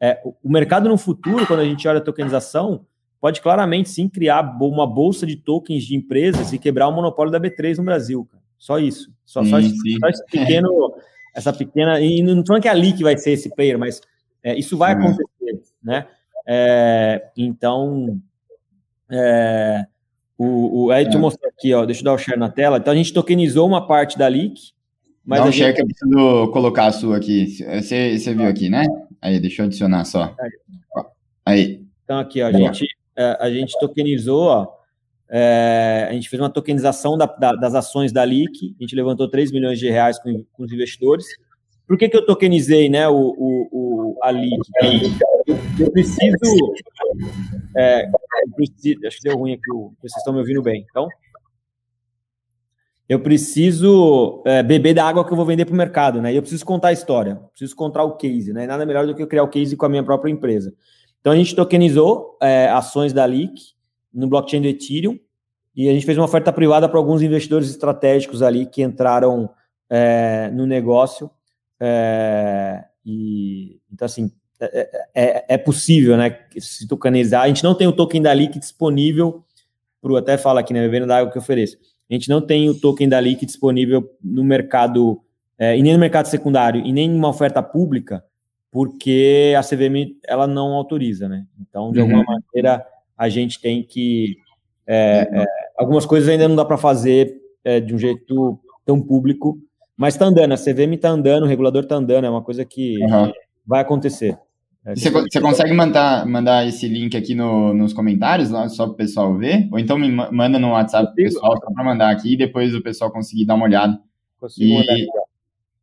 S3: É, o mercado no futuro, quando a gente olha a tokenização, pode claramente sim criar uma bolsa de tokens de empresas e quebrar o monopólio da B3 no Brasil. Cara. Só isso. Só, sim, só, sim. só esse pequeno, essa pequena. E não estou falando que é ali que vai ser esse player, mas é, isso vai uhum. acontecer, né? É, então, é, o, o, aí deixa eu é. mostrar aqui, ó, deixa eu dar o share na tela. Então, a gente tokenizou uma parte da leak.
S2: Mas Dá um share gente... que eu preciso colocar a sua aqui. Você, você viu aqui, né? Aí, deixa eu adicionar só. Aí.
S3: Então, aqui, ó, a gente, a gente tokenizou, ó, é, a gente fez uma tokenização da, da, das ações da LIC, a gente levantou 3 milhões de reais com, com os investidores. Por que, que eu tokenizei né, o, o, o a LIC? Eu preciso, é, eu preciso. Acho que deu ruim aqui, vocês estão me ouvindo bem. Então, eu preciso é, beber da água que eu vou vender para o mercado, né? E eu preciso contar a história, preciso contar o case, né? Nada melhor do que eu criar o case com a minha própria empresa. Então a gente tokenizou é, ações da Leak no blockchain do Ethereum e a gente fez uma oferta privada para alguns investidores estratégicos ali que entraram é, no negócio. É, e então assim é, é, é, é, possível, né? Se tokenizar. A gente não tem o token da Leak disponível para até fala aqui, né? Bebendo da água que eu ofereço. A gente não tem o token da Leak disponível no mercado, é, e nem no mercado secundário, e nem numa oferta pública, porque a CVM ela não autoriza, né? Então, de uhum. alguma maneira, a gente tem que. É, é, algumas coisas ainda não dá para fazer é, de um jeito tão público, mas está andando, a CVM está andando, o regulador está andando, é uma coisa que uhum. vai acontecer.
S2: É, você, você consegue mandar, mandar esse link aqui no, nos comentários, lá, só para o pessoal ver? Ou então me manda no WhatsApp pro pessoal, só para mandar aqui e depois o pessoal conseguir dar uma olhada. Consigo e,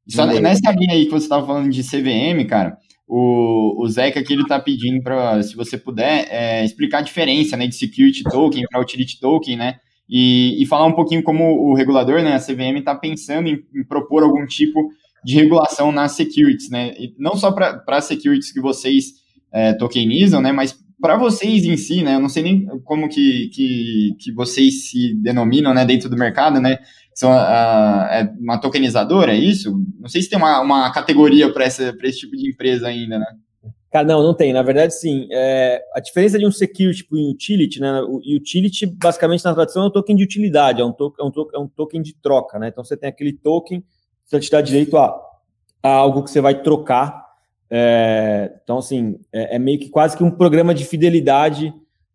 S2: Só nessa linha aí que você estava falando de CVM, cara, o, o Zeca aqui ele está pedindo para, se você puder, é, explicar a diferença né, de security token para utility token, né? E, e, falar um pouquinho como o regulador, né, a CVM, está pensando em, em propor algum tipo de regulação nas securities, né? E não só para as securities que vocês é, tokenizam, né? Mas para vocês em si, né? Eu não sei nem como que, que, que vocês se denominam, né? Dentro do mercado, né? São é uma tokenizadora, é isso? Não sei se tem uma, uma categoria para esse tipo de empresa ainda, né?
S3: Cara, não, não tem. Na verdade, sim. É, a diferença de um security para um utility, né? O utility, basicamente, na tradução, é um token de utilidade, é um, to é um, to é um token de troca, né? Então, você tem aquele token você te dá direito a, a algo que você vai trocar. É, então, assim, é, é, meio que quase que um programa de fidelidade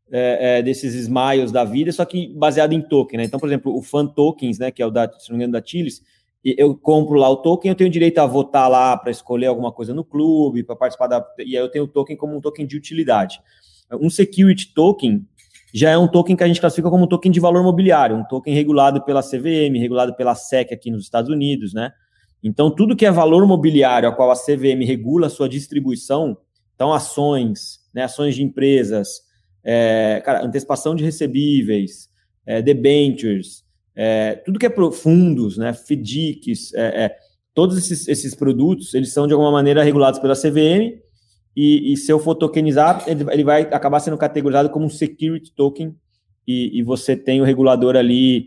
S3: é, é desses smiles da vida, só que baseado em token, né? Então, por exemplo, o Fan Tokens, né, que é o da, se não me engano, da Chilis, eu compro lá o token, eu tenho direito a votar lá para escolher alguma coisa no clube, para participar da. E aí eu tenho o token como um token de utilidade. Um security token já é um token que a gente classifica como um token de valor mobiliário, um token regulado pela CVM, regulado pela SEC aqui nos Estados Unidos, né? Então, tudo que é valor mobiliário, a qual a CVM regula a sua distribuição, então ações, né, ações de empresas, é, cara, antecipação de recebíveis, é, debentures, é, tudo que é fundos, né, FDICs, é, é, todos esses, esses produtos, eles são de alguma maneira regulados pela CVM e, e, se eu for tokenizar, ele, ele, vai acabar sendo categorizado como um security token e, e você tem o regulador ali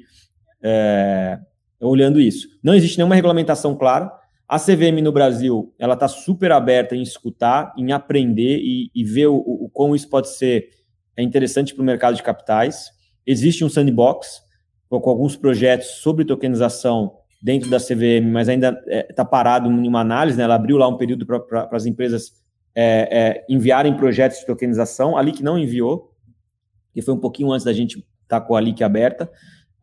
S3: é, olhando isso. Não existe nenhuma regulamentação clara. A CVM no Brasil, ela está super aberta em escutar, em aprender e, e ver o, o, como isso pode ser é interessante para o mercado de capitais. Existe um sandbox com alguns projetos sobre tokenização dentro da CVM, mas ainda está é, parado em uma análise. Né? Ela abriu lá um período para as empresas é, é, enviarem projetos de tokenização, a LIC não enviou, que foi um pouquinho antes da gente estar tá com a LIC aberta,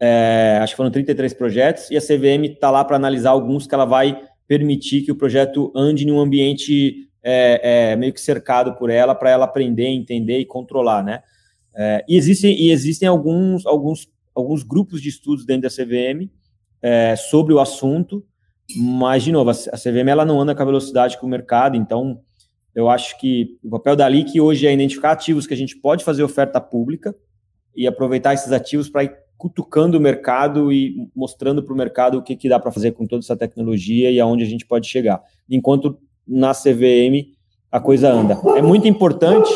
S3: é, acho que foram 33 projetos, e a CVM está lá para analisar alguns que ela vai permitir que o projeto ande em um ambiente é, é, meio que cercado por ela, para ela aprender, entender e controlar, né? É, e, existem, e existem alguns, alguns, alguns grupos de estudos dentro da CVM é, sobre o assunto, mas, de novo, a, CVM ela não anda com a velocidade que o mercado, então eu acho que o papel da LIC hoje é identificar ativos que a gente pode fazer oferta pública e aproveitar esses ativos para cutucando o mercado e mostrando para o mercado o que, que dá para fazer com toda essa tecnologia e aonde a gente pode chegar. Enquanto na CVM a coisa anda. É muito importante,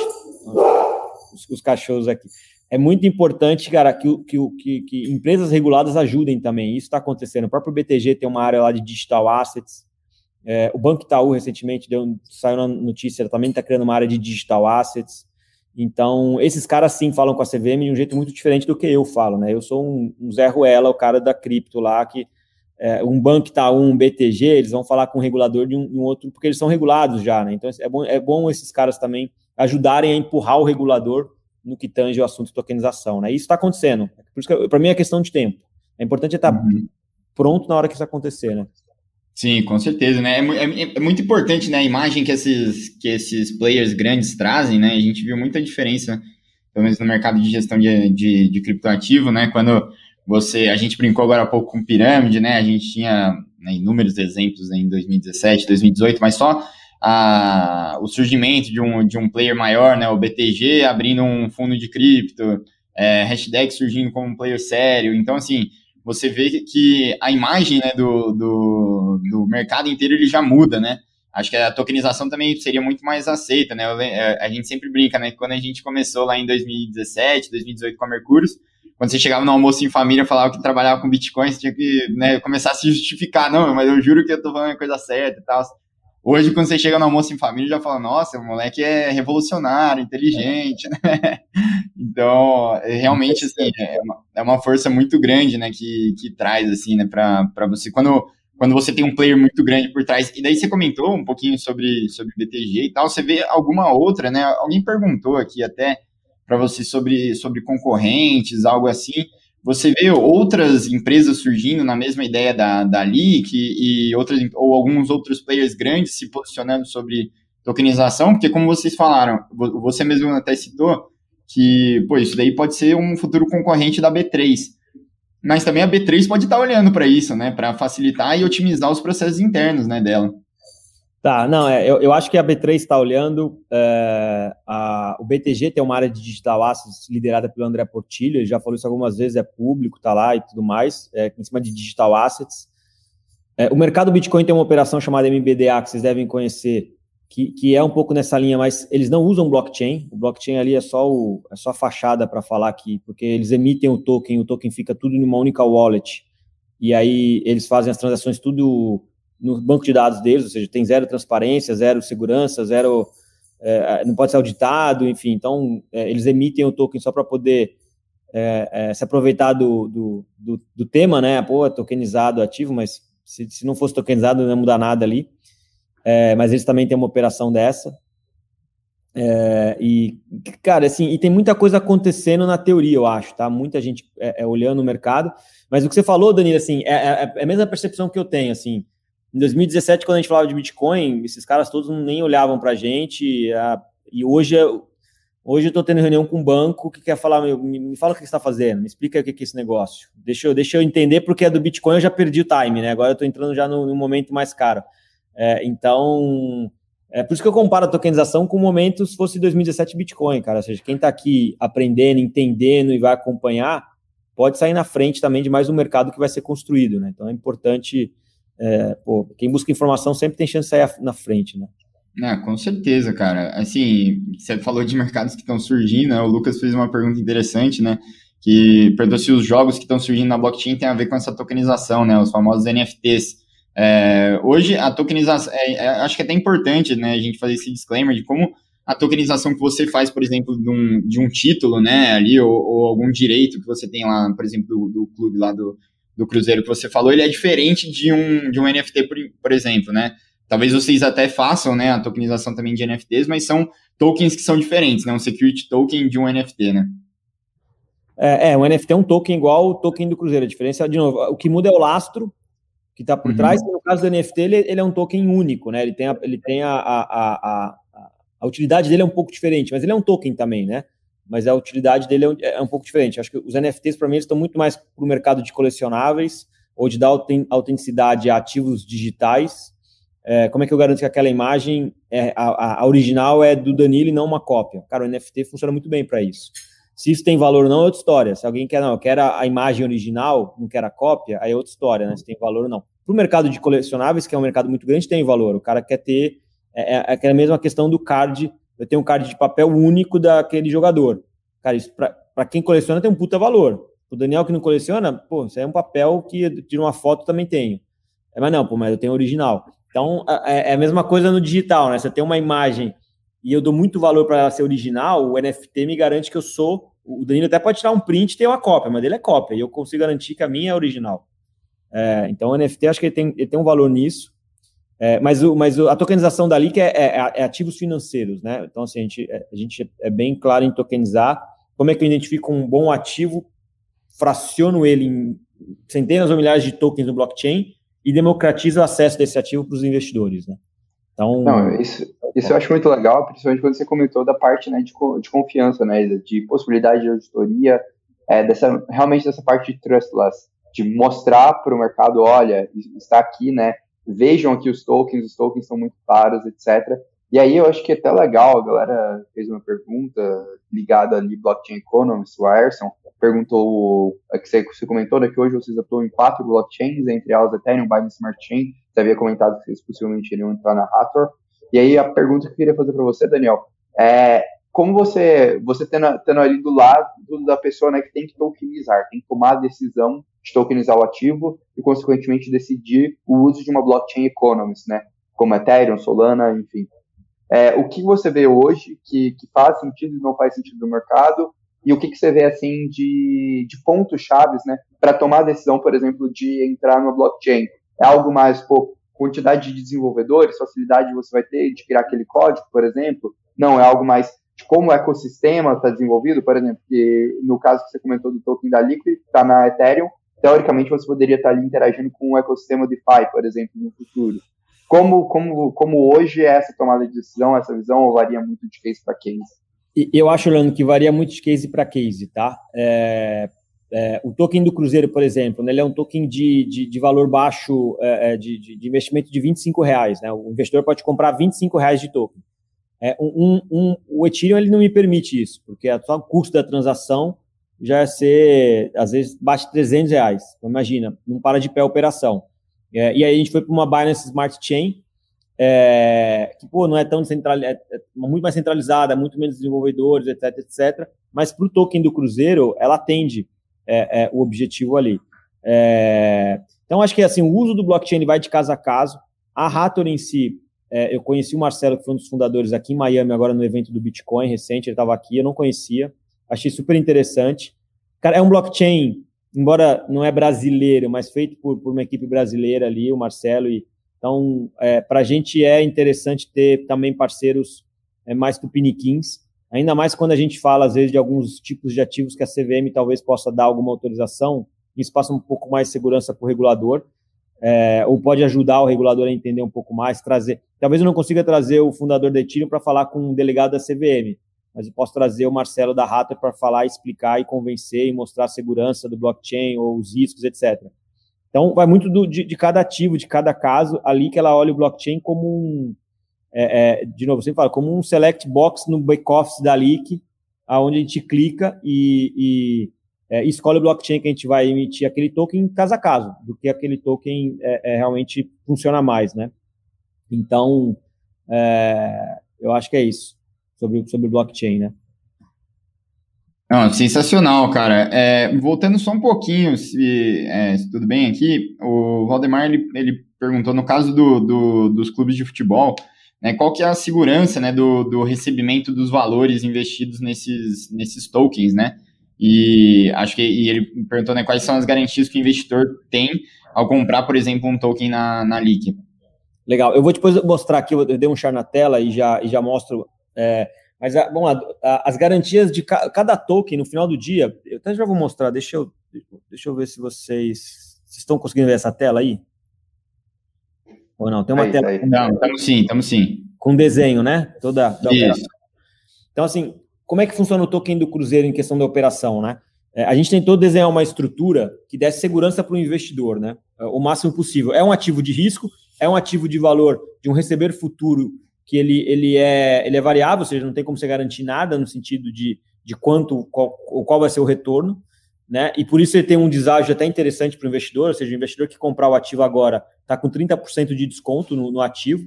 S3: os, os cachorros aqui, é muito importante, cara, que, que, que, que empresas reguladas ajudem também. Isso está acontecendo. O próprio BTG tem uma área lá de digital assets. É, o Banco Itaú recentemente deu, saiu na notícia, também está criando uma área de digital assets. Então, esses caras sim falam com a CVM de um jeito muito diferente do que eu falo, né? Eu sou um, um Zé Ruela, o cara da cripto lá, que é, um banco tá um BTG, eles vão falar com um regulador de um, um, outro, porque eles são regulados já, né? Então, é bom, é bom esses caras também ajudarem a empurrar o regulador no que tange o assunto de tokenização, né? Isso está acontecendo. Por isso que, para mim, é questão de tempo. É importante estar uhum. pronto na hora que isso acontecer, né?
S2: Sim, com certeza, né? É, é, é, muito importante, né, a imagem que esses, que esses players grandes trazem, né? A gente viu muita diferença, pelo menos no mercado de gestão de, de, de criptoativo, né? Quando você, a gente brincou agora há pouco com pirâmide, né? A gente tinha né, inúmeros exemplos em 2017, 2018, mas só a, o surgimento de um, de um player maior, né? O BTG abrindo um fundo de cripto, é, hashtag surgindo como um player sério. Então, assim, você vê que a imagem né, do, do, do, mercado inteiro ele já muda, né? Acho que a tokenização também seria muito mais aceita, né? É, a gente sempre brinca, né? Quando a gente começou lá em 2017, 2018 com a Mercúrios, quando você chegava no almoço em família, falava que trabalhava com Bitcoin, você tinha que né, começar a se justificar. Não, mas eu juro que eu tô falando a coisa certa e tal. Hoje, quando você chega no almoço em família, já fala, nossa, o moleque é revolucionário, inteligente, né? Então, é, realmente, assim, é uma, é uma força muito grande, né, que, que traz, assim, né, para você. Quando, quando você tem um player muito grande por trás, e daí você comentou um pouquinho sobre, sobre BTG e tal, você vê alguma outra, né? Alguém perguntou aqui até para você sobre, sobre concorrentes, algo assim você vê outras empresas surgindo na mesma ideia da, da Leak e outras, ou alguns outros players grandes se posicionando sobre tokenização, porque como vocês falaram, você mesmo até citou que, pô, isso daí pode ser um futuro concorrente da B3. Mas também a B3 pode estar olhando para isso, né, para facilitar e otimizar os processos internos, né, dela.
S3: Tá, não, é, eu, eu acho que a B3 está olhando. É, a, o BTG tem uma área de digital assets liderada pelo André Portilho, ele já falou isso algumas vezes, é público, tá lá e tudo mais, é, em cima de digital assets. É, o mercado Bitcoin tem uma operação chamada MBDA, que vocês devem conhecer, que, que é um pouco nessa linha, mas eles não usam blockchain. O blockchain ali é só, o, é só a fachada para falar aqui, porque eles emitem o token, o token fica tudo em uma única wallet. E aí eles fazem as transações tudo no banco de dados deles, ou seja, tem zero transparência, zero segurança, zero. É, não pode ser auditado, enfim. Então, é, eles emitem o token só para poder é, é, se aproveitar do, do, do, do, tema, né? Pô, tokenizado ativo, mas se, se não fosse tokenizado, não ia mudar nada ali. É, mas eles também têm uma operação dessa. É, e, cara, assim, e tem muita coisa acontecendo na teoria, eu acho, tá? Muita gente olhando o mercado. Mas o que você falou, Danilo, assim, é, é a mesma percepção que eu tenho, assim. Em 2017, quando a gente falava de Bitcoin, esses caras todos nem olhavam para a gente. E hoje, hoje eu estou tendo reunião com um banco que quer falar, me, me fala o que você está fazendo, me explica o que é esse negócio. Deixa eu, deixa eu entender, porque é do Bitcoin eu já perdi o time, né? Agora eu estou entrando já no, no, momento mais caro. É, então, é por isso que eu comparo a tokenização com o momento se fosse 2017 Bitcoin, cara. Ou seja, quem está aqui aprendendo, entendendo e vai acompanhar, pode sair na frente também de mais um mercado que vai ser construído, né? Então é importante é, pô, quem busca informação sempre tem chance de sair na frente, né?
S2: É, com certeza, cara. Assim, você falou de mercados que estão surgindo, né? O Lucas fez uma pergunta interessante, né? Que perguntou se os jogos que estão surgindo na blockchain têm a ver com essa tokenização, né? Os famosos NFTs. É, hoje, a tokenização, é, é, acho que é até importante, né? A gente fazer esse disclaimer de como a tokenização que você faz, por exemplo, de um, de um título, né? Ali, ou, ou, algum direito que você tem lá, por exemplo, do, do clube lá do, do Cruzeiro que você falou, ele é diferente de um, de um NFT, por, por exemplo, né? Talvez vocês até façam, né, a tokenização também de NFTs, mas são tokens que são diferentes, né? Um security token de um NFT, né?
S3: É, é, um NFT é um token igual o token do Cruzeiro. A diferença, de novo, o que muda é o lastro que está por uhum. trás. No caso do NFT, ele, ele, é um token único, né? Ele tem, a, ele tem a, a, a, a, utilidade dele é um pouco diferente, mas ele é um token também, né? mas a utilidade dele é um, é um pouco diferente. Acho que os NFTs, para mim, estão muito mais para o mercado de colecionáveis ou de dar autenticidade a ativos digitais. É, como é que eu garanto que aquela imagem, é, a, a, original é do Danilo e não uma cópia? Cara, o NFT funciona muito bem para isso. Se isso tem valor ou não, é outra história. Se alguém quer, não, eu quero a, imagem original, não quer a cópia, aí é outra história, né? Se tem valor ou não. Para o mercado de colecionáveis, que é um mercado muito grande, tem valor. O cara quer ter. É, é, é a mesma questão do card. Eu tenho um card de papel único daquele jogador. Cara, isso para quem coleciona tem um puta valor. O Daniel que não coleciona, pô, isso é um papel que tira uma foto também tenho. É, mas não, pô, mas eu tenho original. Então é, é a mesma coisa no digital, né? Você tem uma imagem e eu dou muito valor para ela ser original, o NFT me garante que eu sou o Danilo até pode tirar um print e ter uma cópia, mas ele é cópia, e eu consigo garantir que a minha é original. É, então, o NFT, acho que ele tem, ele tem um valor nisso. É, mas, o, mas a tokenização da LIC é, é, é, ativos financeiros, né? Então, assim, a gente, é, a gente é bem claro em tokenizar. Como é que eu identifico um bom ativo, fraciono ele em centenas ou milhares de tokens no blockchain e democratizo o acesso desse ativo para os investidores, né?
S1: Então, Não, isso, isso eu acho muito legal, principalmente quando você comentou da parte né, de, de confiança, né, de possibilidade de auditoria, é, dessa, realmente dessa parte de trustless, de mostrar para o mercado, olha, está aqui, né, vejam aqui os tokens, os tokens são muito caros, etc. E aí eu acho que é até legal, a galera fez uma pergunta ligada ali, Blockchain Economics, o Ayrson, perguntou, é que você comentou, né, que hoje vocês atuam em quatro blockchains, entre elas Ethereum, Binance Smart Chain, você havia comentado que vocês possivelmente iriam entrar na Hathor, e aí a pergunta que eu queria fazer para você, Daniel, é como você, você tendo, tendo ali do lado da pessoa né, que tem que tokenizar, tem que tomar a decisão de tokenizar o ativo e, consequentemente, decidir o uso de uma blockchain economies, né, como Ethereum, Solana, enfim. É, o que você vê hoje que, que faz sentido e não faz sentido no mercado e o que, que você vê assim de, de pontos chaves né, para tomar a decisão, por exemplo, de entrar numa blockchain? É algo mais, pô, quantidade de desenvolvedores, facilidade você vai ter de criar aquele código, por exemplo. Não, é algo mais de como o ecossistema está desenvolvido, por exemplo, que no caso que você comentou do token da Liquid, está na Ethereum, teoricamente você poderia estar tá ali interagindo com o ecossistema DeFi, por exemplo, no futuro. Como, como, como hoje é essa tomada de decisão, essa visão, varia muito de case para case?
S3: Eu acho, Leandro, que varia muito de case para case, tá? É, é, o token do Cruzeiro, por exemplo, né, ele é um token de, de, de valor baixo, é, é de, de, investimento de 25 reais. Né? O investidor pode comprar 25 reais de token. É, um, um, o Ethereum ele não me permite isso, porque só o custo da transação já é ser, às vezes, bate 300 reais. Então, imagina, não para de pé a operação. É, e aí a gente foi para uma Binance Smart Chain, é, que pô, não é tão é, é, muito mais centralizada, muito menos desenvolvedores, etc, etc. Mas para o token do Cruzeiro, ela atende é, é o objetivo ali. É, então, acho que assim, o uso do blockchain vai de caso a caso. A Hathor em si, é, eu conheci o Marcelo, que foi um dos fundadores aqui em Miami, agora no evento do Bitcoin recente, ele estava aqui, eu não conhecia, achei super interessante. Cara, é um blockchain, embora não é brasileiro, mas feito por, por uma equipe brasileira ali, o Marcelo, e então, é, para a gente é interessante ter também parceiros é, mais tupiniquins, Ainda mais quando a gente fala, às vezes, de alguns tipos de ativos que a CVM talvez possa dar alguma autorização, isso passa um pouco mais de segurança para o regulador, é, ou pode ajudar o regulador a entender um pouco mais, trazer. Talvez eu não consiga trazer o fundador da Ethereum para falar com um delegado da CVM, mas eu posso trazer o Marcelo da Rata para falar, explicar e convencer e mostrar a segurança do blockchain ou os riscos, etc. Então, vai muito do, de, de, cada ativo, de cada caso, ali que ela olha o blockchain como um, é, é, de novo, você fala, como um select box no back-office da Leak, aonde a gente clica e, e é, escolhe o blockchain que a gente vai emitir aquele token caso a caso, do que aquele token é, é realmente funciona mais, né? Então, é, eu acho que é isso sobre, sobre blockchain, né?
S2: Não, sensacional, cara. É, voltando só um pouquinho, se, é, se, tudo bem aqui, o Valdemar ele, ele perguntou no caso do, do, dos clubes de futebol, né, qual que é a segurança né, do, do recebimento dos valores investidos nesses, nesses tokens, né? E acho que e ele perguntou né, quais são as garantias que o investidor tem ao comprar, por exemplo, um token na, na LIC.
S3: Legal, eu vou depois mostrar aqui, eu dei um char na tela e já, e já mostro. É, mas, bom, a, a, as garantias de ca, cada token no final do dia, eu até já vou mostrar, deixa eu, deixa eu ver se vocês, vocês estão conseguindo ver essa tela aí. Ou não? Tem uma aí, tela. Aí.
S2: Não, estamos sim, estamos sim.
S3: Com desenho, né? Toda. Isso. Então, assim, como é que funciona o token do Cruzeiro em questão da operação, né? É, a gente tentou desenhar uma estrutura que desse segurança para o investidor, né? É, o máximo possível. É um ativo de risco, é um ativo de valor de um receber futuro que ele, ele, é, ele é variável, ou seja, não tem como você garantir nada no sentido de, de quanto, qual, qual vai ser o retorno, né? E por isso ele tem um deságio até interessante para o investidor, ou seja, o investidor que comprar o ativo agora está com 30% de desconto no, no ativo.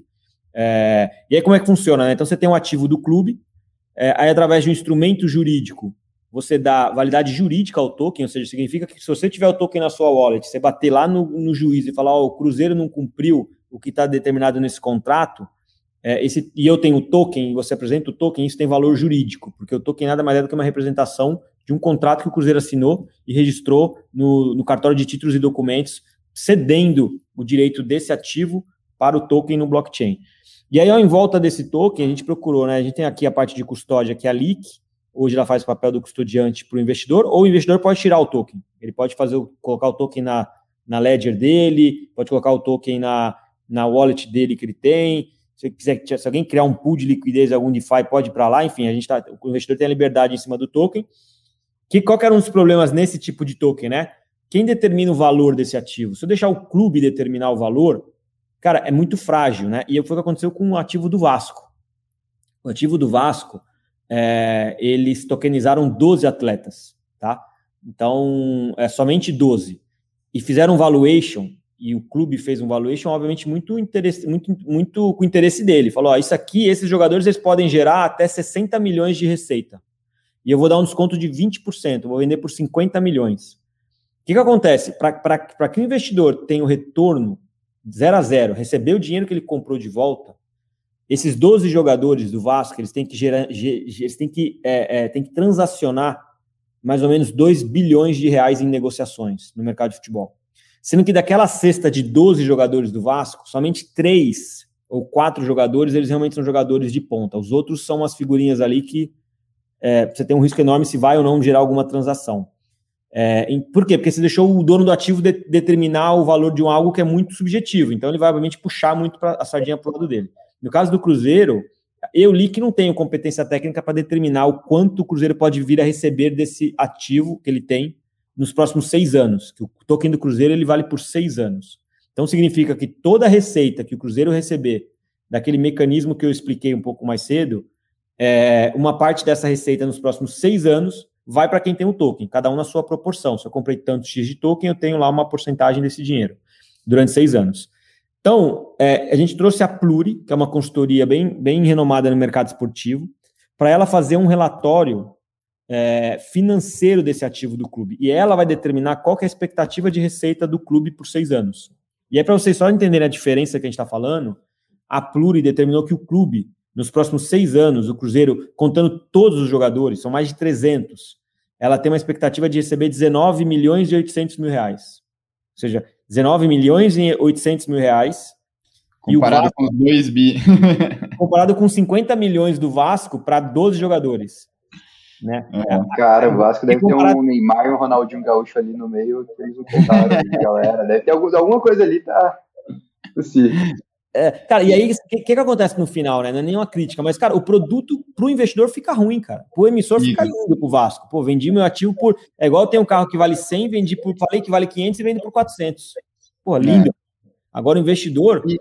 S3: É, e aí como é que funciona? Né? Então você tem um ativo do clube, é, aí através de um instrumento jurídico, você dá validade jurídica ao token, ou seja, significa que se você tiver o token na sua wallet, você bater lá no, no juiz e falar, oh, o Cruzeiro não cumpriu o que está determinado nesse contrato, é, esse, e eu tenho o token, você apresenta o token, isso tem valor jurídico, porque o token nada mais é do que uma representação de um contrato que o Cruzeiro assinou e registrou no, no cartório de títulos e documentos, cedendo o direito desse ativo para o token no blockchain. E aí, ao em volta desse token, a gente procurou, né? A gente tem aqui a parte de custódia, que é a LEAK, hoje ela faz o papel do custodiante para o investidor, ou o investidor pode tirar o token. Ele pode fazer colocar o token na, na ledger dele, pode colocar o token na, na wallet dele que ele tem. Se, quiser, se alguém criar um pool de liquidez, algum DeFi, pode ir para lá. Enfim, a gente tá, o investidor tem a liberdade em cima do token. Que, qual que era um dos problemas nesse tipo de token, né? Quem determina o valor desse ativo? Se eu deixar o clube determinar o valor, cara, é muito frágil, né? E foi o que aconteceu com o ativo do Vasco. O ativo do Vasco, é, eles tokenizaram 12 atletas, tá? Então, é somente 12. E fizeram um valuation, e o clube fez um valuation, obviamente, muito, interesse, muito, muito com interesse dele. Falou: ó, isso aqui, esses jogadores, eles podem gerar até 60 milhões de receita. E eu vou dar um desconto de 20%, vou vender por 50 milhões. O que, que acontece? Para que o investidor tenha o retorno zero a zero, receber o dinheiro que ele comprou de volta, esses 12 jogadores do Vasco, eles têm que gerar, eles têm que, é, é, têm que transacionar mais ou menos 2 bilhões de reais em negociações no mercado de futebol. Sendo que daquela cesta de 12 jogadores do Vasco, somente três ou quatro jogadores, eles realmente são jogadores de ponta. Os outros são umas figurinhas ali que é, você tem um risco enorme se vai ou não gerar alguma transação. É, em, por quê? Porque você deixou o dono do ativo de, determinar o valor de um algo que é muito subjetivo. Então ele vai, obviamente, puxar muito pra, a sardinha para o lado dele. No caso do Cruzeiro, eu li que não tenho competência técnica para determinar o quanto o Cruzeiro pode vir a receber desse ativo que ele tem nos próximos seis anos. Que o token do Cruzeiro ele vale por seis anos. Então significa que toda a receita que o Cruzeiro receber daquele mecanismo que eu expliquei um pouco mais cedo, é, uma parte dessa receita nos próximos seis anos vai para quem tem o token, cada um na sua proporção. Se eu comprei tanto X de token, eu tenho lá uma porcentagem desse dinheiro durante seis anos. Então, é, a gente trouxe a Pluri, que é uma consultoria bem, bem renomada no mercado esportivo, para ela fazer um relatório é, financeiro desse ativo do clube. E ela vai determinar qual é a expectativa de receita do clube por seis anos. E aí, para vocês só entenderem a diferença que a gente está falando, a Pluri determinou que o clube nos próximos seis anos, o Cruzeiro, contando todos os jogadores, são mais de 300, ela tem uma expectativa de receber 19 milhões e 800 mil reais. Ou seja, 19 milhões e 800 mil reais.
S2: Comparado Vasco, com os 2 bi.
S3: comparado com 50 milhões do Vasco para 12 jogadores. Né?
S1: É, cara, o Vasco deve comparado... ter um Neymar e um Ronaldinho Gaúcho ali no meio que eles não contaram, galera. Deve ter alguma coisa ali, tá? Possível.
S3: É, cara, e aí, o que, que, acontece no final, né? Não é nenhuma crítica, mas, cara, o produto pro investidor fica ruim, cara. Pro emissor fica lindo pro Vasco. Pô, vendi meu ativo por. É igual tem um carro que vale 100, vendi por. Falei que vale 500 e vende por 400. Pô, lindo. É. Agora o investidor.
S2: E,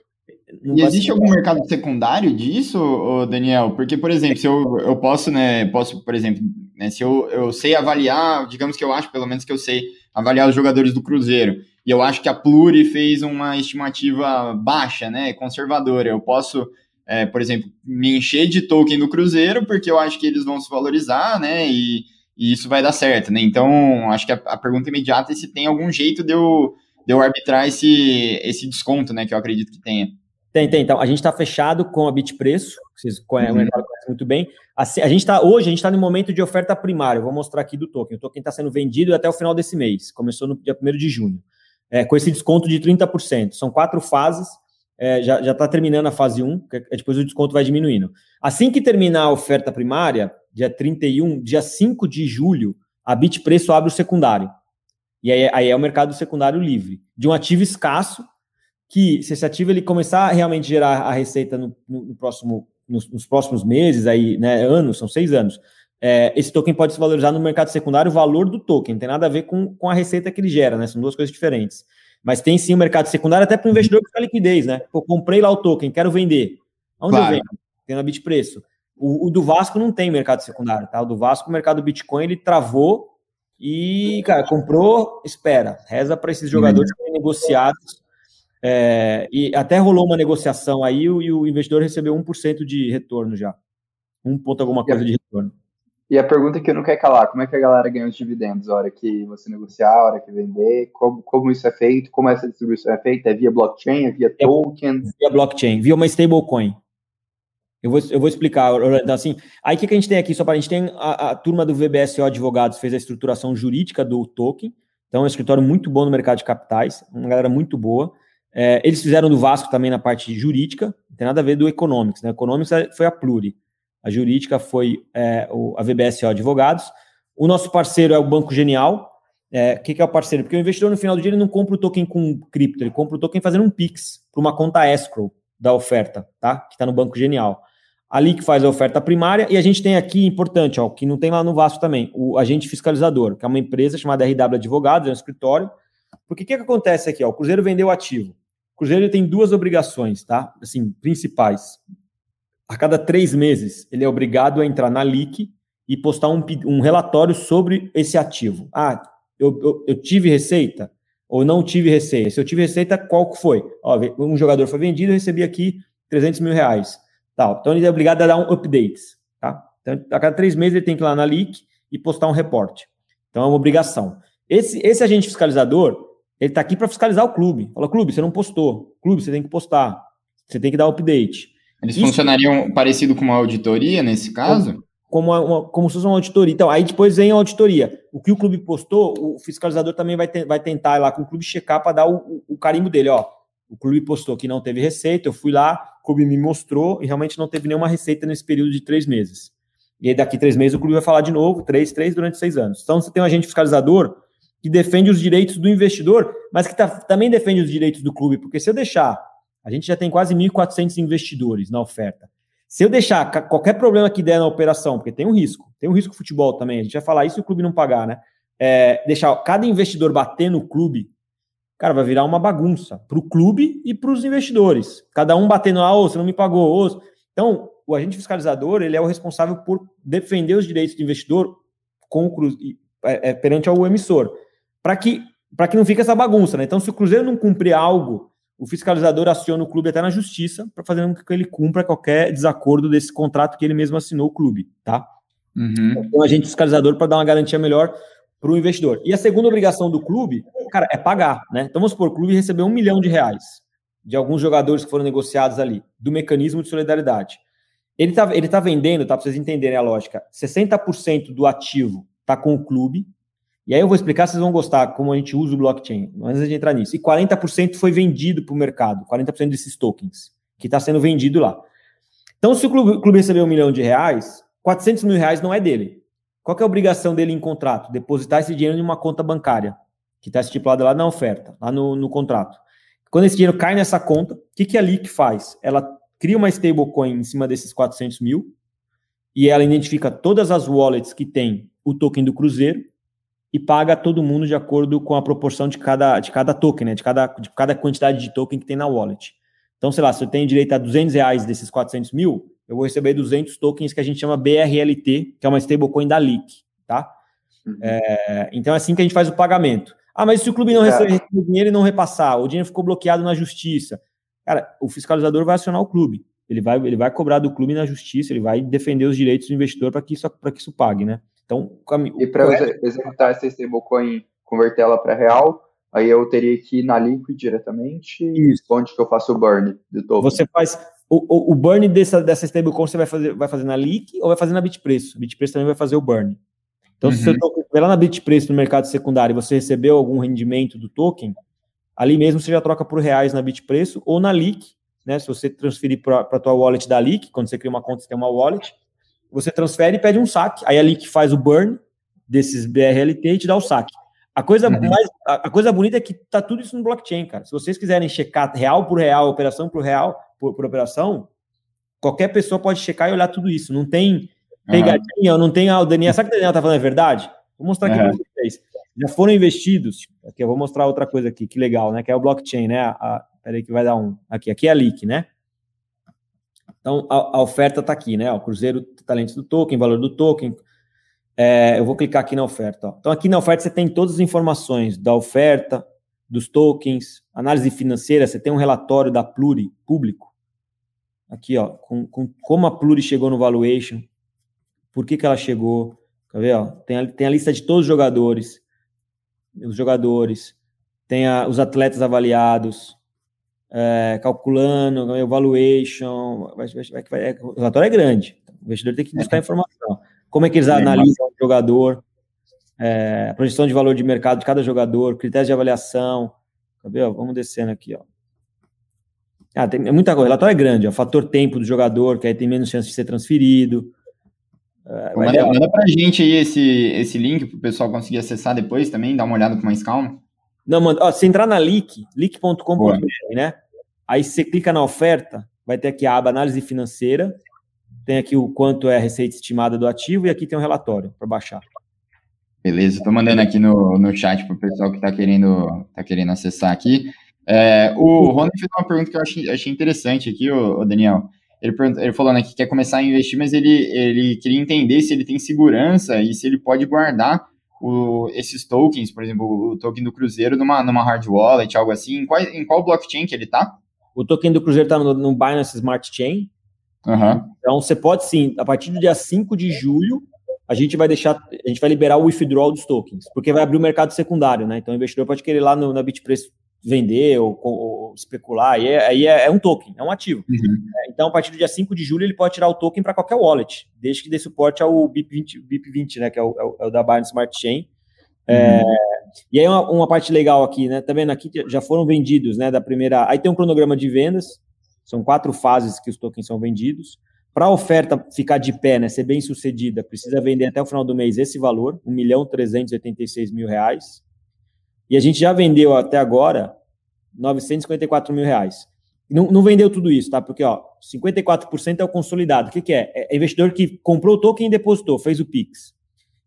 S2: e existe algum mercado secundário disso, Daniel? Porque, por exemplo, se eu, eu posso, né? Posso, por exemplo, né, se eu, eu sei avaliar, digamos que eu acho, pelo menos que eu sei avaliar os jogadores do Cruzeiro e eu acho que a Pluri fez uma estimativa baixa, né, conservadora. Eu posso, é, por exemplo, me encher de token do Cruzeiro, porque eu acho que eles vão se valorizar, né, e, e isso vai dar certo, né? Então, acho que a, a, pergunta imediata é se tem algum jeito de eu, de eu arbitrar esse, esse desconto, né, que eu acredito que tenha.
S3: Tem, tem. Então, a gente está fechado com a Bitpreço, vocês conhecem, uhum. muito bem. A, a gente está hoje, a gente está no momento de oferta primária. Eu vou mostrar aqui do token. O token está sendo vendido até o final desse mês. Começou no dia 1 de junho é, com esse desconto de 30%. São quatro fases, é, já está terminando a fase 1, que é, depois o desconto vai diminuindo. Assim que terminar a oferta primária, dia 31, dia 5 de julho, a Bitpreço abre o secundário. E aí, aí, é o mercado secundário livre, de um ativo escasso, que se esse ativo ele começar a realmente gerar a receita no, no, no próximo, nos, nos, próximos meses, aí, né, anos, são seis anos, é, esse token pode se valorizar no mercado secundário o valor do token, não tem nada a ver com, com a receita que ele gera, né? São duas coisas diferentes. Mas tem sim o mercado secundário até para o investidor buscar liquidez, né? Pô, comprei lá o token, quero vender. Onde claro. eu vendo? Tem na Bitpreço. O, o, do Vasco não tem mercado secundário, tá? O do Vasco, o mercado Bitcoin, ele travou e, cara, comprou, espera, reza para esses jogadores serem negociados. É, e até rolou uma negociação aí e o investidor recebeu 1% de retorno já. Um ponto alguma coisa de retorno.
S1: E a pergunta que eu não quero calar, como é que a galera ganha os dividendos? A hora que você negociar, a hora que vender, como, como isso é feito, como essa distribuição é feita? É via blockchain, é via é token?
S3: Via blockchain, via uma stablecoin. Eu vou, eu vou explicar, então, assim, aí o que, que a gente tem aqui, só para a gente tem a, a, turma do VBSO Advogados fez a estruturação jurídica do token, então é um escritório muito bom no mercado de capitais, uma galera muito boa, é, eles fizeram do Vasco também na parte jurídica, não tem nada a ver do Economics, né, Economics é, foi a Pluri, a jurídica foi é, a VBSO Advogados, o nosso parceiro é o Banco Genial, o é, que, que é o parceiro? Porque o investidor no final do dia ele não compra o token com cripto, ele compra o token fazendo um PIX para uma conta escrow da oferta, tá? Que está no Banco Genial ali que faz a oferta primária, e a gente tem aqui, importante, ó, que não tem lá no Vasco também, o agente fiscalizador, que é uma empresa chamada RW Advogados, é um escritório. Porque o que, que acontece aqui? Ó, o Cruzeiro vendeu ativo. O Cruzeiro tem duas obrigações, tá? Assim, principais. A cada três meses, ele é obrigado a entrar na LIC e postar um, um relatório sobre esse ativo. Ah, eu, eu, eu tive receita ou não tive receita? Se eu tive receita, qual foi? Ó, um jogador foi vendido, eu recebi aqui 300 mil reais. Tal. Então ele é obrigado a dar um update. Tá? Então, a cada três meses ele tem que ir lá na leak e postar um reporte. Então é uma obrigação. Esse, esse agente fiscalizador, ele está aqui para fiscalizar o clube. Fala, clube, você não postou. Clube, você tem que postar. Você tem que dar update.
S2: Eles Isso, funcionariam parecido com uma auditoria nesse caso?
S3: Como, uma, uma, como se fosse uma auditoria. Então, aí depois vem a auditoria. O que o clube postou, o fiscalizador também vai, ter, vai tentar ir lá com o clube checar para dar o, o, o carimbo dele. Ó, o clube postou que não teve receita, eu fui lá, o clube me mostrou e realmente não teve nenhuma receita nesse período de três meses. E aí, daqui três meses, o clube vai falar de novo, três, três durante seis anos. Então, você tem um agente fiscalizador que defende os direitos do investidor, mas que tá, também defende os direitos do clube, porque se eu deixar, a gente já tem quase 1.400 investidores na oferta. Se eu deixar qualquer problema que der na operação, porque tem um risco, tem um risco futebol também, a gente vai falar isso e o clube não pagar, né? É, deixar cada investidor bater no clube cara, vai virar uma bagunça para o clube e para os investidores. Cada um batendo, ah, oh, você não me pagou. Oh. Então, o agente fiscalizador ele é o responsável por defender os direitos do investidor com o, é, é, perante ao emissor, para que, que não fique essa bagunça. Né? Então, se o Cruzeiro não cumprir algo, o fiscalizador aciona o clube até na justiça para fazer com que ele cumpra qualquer desacordo desse contrato que ele mesmo assinou o clube. Tá? Uhum. Então, agente fiscalizador para dar uma garantia melhor para o investidor. E a segunda obrigação do clube, cara, é pagar, né? Então vamos supor, o clube recebeu um milhão de reais de alguns jogadores que foram negociados ali, do mecanismo de solidariedade. Ele está ele tá vendendo, tá? Para vocês entenderem a lógica, 60% do ativo está com o clube, e aí eu vou explicar, vocês vão gostar como a gente usa o blockchain, antes de entrar nisso. E 40% foi vendido para o mercado, 40% desses tokens, que está sendo vendido lá. Então, se o clube, o clube recebeu um milhão de reais, 400 mil reais não é dele. Qual é a obrigação dele em contrato? Depositar esse dinheiro em uma conta bancária, que está estipulada lá na oferta, lá no, no contrato. Quando esse dinheiro cai nessa conta, o que, que a LIC faz? Ela cria uma stablecoin em cima desses 400 mil e ela identifica todas as wallets que tem o token do Cruzeiro e paga todo mundo de acordo com a proporção de cada, de cada token, né? de, cada, de cada quantidade de token que tem na wallet. Então, sei lá, se eu tenho direito a 200 reais desses 400 mil, eu vou receber 200 tokens que a gente chama BRLT, que é uma stablecoin da LIC, tá? Uhum. É, então é assim que a gente faz o pagamento. Ah, mas se o clube não é. receber o dinheiro e não repassar, o dinheiro ficou bloqueado na justiça, cara, o fiscalizador vai acionar o clube. Ele vai, ele vai cobrar do clube na justiça, ele vai defender os direitos do investidor para que, isso, que isso pague, né? Então,
S1: e para executar essa stablecoin, converter ela para real, aí eu teria que ir na Liquid diretamente. Isso. Onde que eu faço o burn
S3: do token? Você faz, o, o, burn dessa, dessa stablecoin você vai fazer, vai fazer na Leak ou vai fazer na Bitpreço? A Bitpreço também vai fazer o burn. Então, uhum. se você estiver lá na Bitpreço no mercado secundário e você recebeu algum rendimento do token, ali mesmo você já troca por reais na Bitpreço ou na Leak, né? Se você transferir para a tua wallet da Leak, quando você cria uma conta, você tem uma wallet, você transfere e pede um saque. Aí a Leak faz o burn desses BRLT e te dá o saque. A coisa, uhum. mais, a, a, coisa bonita é que tá tudo isso no blockchain, cara. Se vocês quiserem checar real por real, operação por real, por, por operação, qualquer pessoa pode checar e olhar tudo isso. Não tem Pegadinha, eu não tenho. Ah, o Daniel, sabe que o Daniel tá falando a verdade? Vou mostrar aqui uhum. para vocês. Já foram investidos. Aqui, eu vou mostrar outra coisa aqui, que legal, né? Que é o blockchain, né? A, peraí, que vai dar um. Aqui, aqui é a leak, né? Então, a, a oferta está aqui, né? O Cruzeiro Talentos do token, valor do token. É, eu vou clicar aqui na oferta. Ó. Então, aqui na oferta você tem todas as informações da oferta, dos tokens, análise financeira, você tem um relatório da Pluri público. Aqui, ó, com, com como a Pluri chegou no valuation, por que, que ela chegou. Quer ver? Ó? Tem, a, tem a lista de todos os jogadores, os jogadores, tem a, os atletas avaliados, é, calculando, o valuation, vai, vai, vai, o relatório é grande, o investidor tem que buscar informação. Como é que eles analisam o jogador, é, a projeção de valor de mercado de cada jogador, critérios de avaliação, Ó, vamos descendo aqui, ó. Ah, tem muita coisa. O relatório é grande, ó. Fator tempo do jogador, que aí tem menos chance de ser transferido.
S2: É, manda, manda pra gente aí esse, esse link para o pessoal conseguir acessar depois também, dar uma olhada com mais calma.
S3: Não, manda. Ó, se entrar na leak, leak.com.br, né? Aí você clica na oferta, vai ter aqui a aba análise financeira, tem aqui o quanto é a receita estimada do ativo e aqui tem um relatório para baixar.
S2: Beleza, estou mandando aqui no, no chat para o pessoal que está querendo, tá querendo acessar aqui. É, o Rony fez uma pergunta que eu achei, achei interessante aqui, o, o Daniel. Ele, ele falou né, que quer começar a investir, mas ele, ele queria entender se ele tem segurança e se ele pode guardar o, esses tokens, por exemplo, o token do Cruzeiro numa, numa hard wallet, algo assim. Em qual, em qual blockchain que ele está?
S3: O token do Cruzeiro está no, no Binance Smart Chain.
S2: Uhum.
S3: Então você pode sim, a partir do dia 5 de julho, a gente vai deixar, a gente vai liberar o withdrawal dos tokens, porque vai abrir o mercado secundário, né? Então o investidor pode querer lá no, na Bitpreço vender ou, ou especular, aí, é, aí é, é, um token, é um ativo. Uhum. É, então, a partir do dia 5 de julho, ele pode tirar o token para qualquer wallet, desde que dê suporte ao BIP20, BIP20 né, que é o, é o, é da Binance Smart Chain. É, uhum. e aí, uma, uma, parte legal aqui, né? Tá vendo aqui já foram vendidos, né? Da primeira. Aí tem um cronograma de vendas, são quatro fases que os tokens são vendidos. Para a oferta ficar de pé, né, ser bem sucedida, precisa vender até o final do mês esse valor, 1 milhão 386 mil reais. E a gente já vendeu até agora 954 mil reais. Não, não vendeu tudo isso, tá? Porque, ó, 54% é o consolidado. O que, que é? É investidor que comprou o token e depositou, fez o PIX.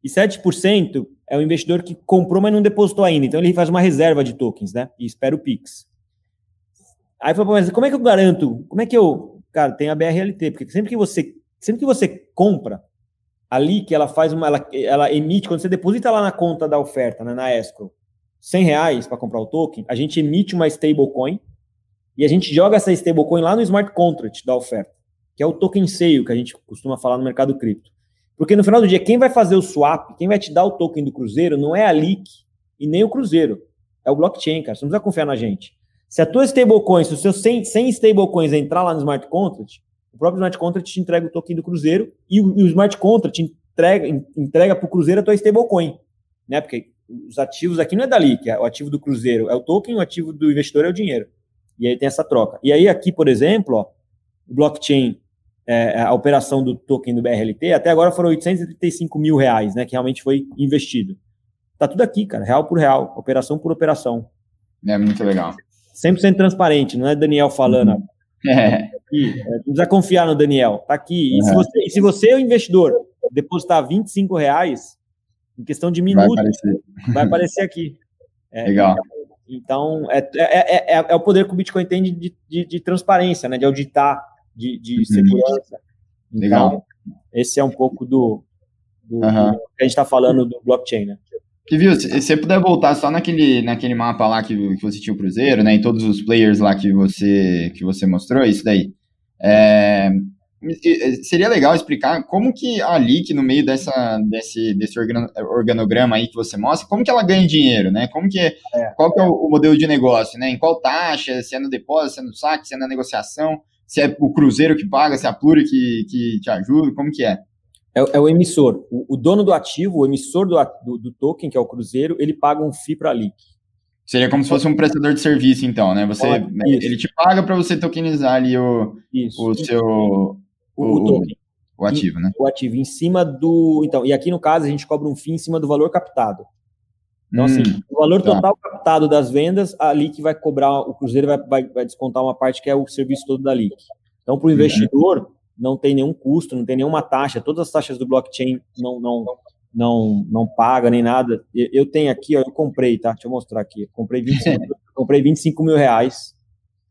S3: E 7% é o investidor que comprou, mas não depositou ainda. Então ele faz uma reserva de tokens, né? E espera o PIX. Aí falou, mas como é que eu garanto? Como é que eu. Cara, tem a BRLT, porque sempre que você, sempre que você compra, ali que ela faz uma. Ela, ela emite, quando você deposita lá na conta da oferta, né, na escrow, 100 reais para comprar o token, a gente emite uma stablecoin e a gente joga essa stablecoin lá no smart contract da oferta, que é o token sale que a gente costuma falar no mercado cripto. Porque no final do dia, quem vai fazer o swap, quem vai te dar o token do Cruzeiro, não é a Leak e nem o Cruzeiro. É o blockchain, cara. Você não precisa confiar na gente. Se a tua stablecoin, se os seus 100, 100 stablecoins entrar lá no smart contract, o próprio smart contract te entrega o token do Cruzeiro e o, e o smart contract entrega, entrega para o Cruzeiro a tua stablecoin. Né? Porque os ativos aqui não é dali, que é o ativo do Cruzeiro é o token, o ativo do investidor é o dinheiro. E aí tem essa troca. E aí aqui, por exemplo, ó, o blockchain, é, a operação do token do BRLT, até agora foram 835 mil reais, né, que realmente foi investido. Tá tudo aqui, cara, real por real, operação por operação.
S2: É muito legal.
S3: 100% transparente, não é Daniel falando. Uhum. É. Aqui, é, não precisa confiar no Daniel, tá aqui. E, uhum. se você, e se você, o investidor, depositar 25 reais, em questão de minutos, vai aparecer, vai aparecer aqui.
S2: É, Legal.
S3: Então, é, é, é, é, o poder que o Bitcoin tem de, de, de transparência, né, de auditar, de, de uhum. segurança. Então, Legal. esse é um pouco do, do, uhum. do que a gente está falando do blockchain, né?
S2: Que viu, se você puder voltar só naquele, naquele mapa lá que, que você tinha o Cruzeiro, né, e todos os players lá que você, que você mostrou, isso daí. É, seria legal explicar como que a LIC, no meio dessa, desse, desse organograma aí que você mostra, como que ela ganha dinheiro, né? Como que, é. qual que é o, modelo de negócio, né? Em qual taxa, se é no depósito, se é no saque, se é na negociação, se é o cruzeiro que paga, se é a Pluri que, que te ajuda, como que é?
S3: É, é o emissor. O, o, dono do ativo, o emissor do, do, do, token, que é o cruzeiro, ele paga um FII para a LIC.
S2: Seria como se fosse um prestador de serviço, então, né? Você, ele te paga para você tokenizar ali o, o seu o, o token. O ativo, né?
S3: O ativo, em cima do. Então, e aqui no caso, a gente cobra um FII em cima do valor captado. Então, assim, hum, assim, o valor tá. total captado das vendas, a LIC vai cobrar, o Cruzeiro vai, vai, vai, descontar uma parte que é o serviço todo da LIC. Então, para o investidor, não tem nenhum custo, não tem nenhuma taxa, todas as taxas do blockchain não, não, não, não paga nem nada. Eu tenho aqui, ó, eu comprei, tá? Deixa eu mostrar aqui. comprei 25, comprei 25 mil reais.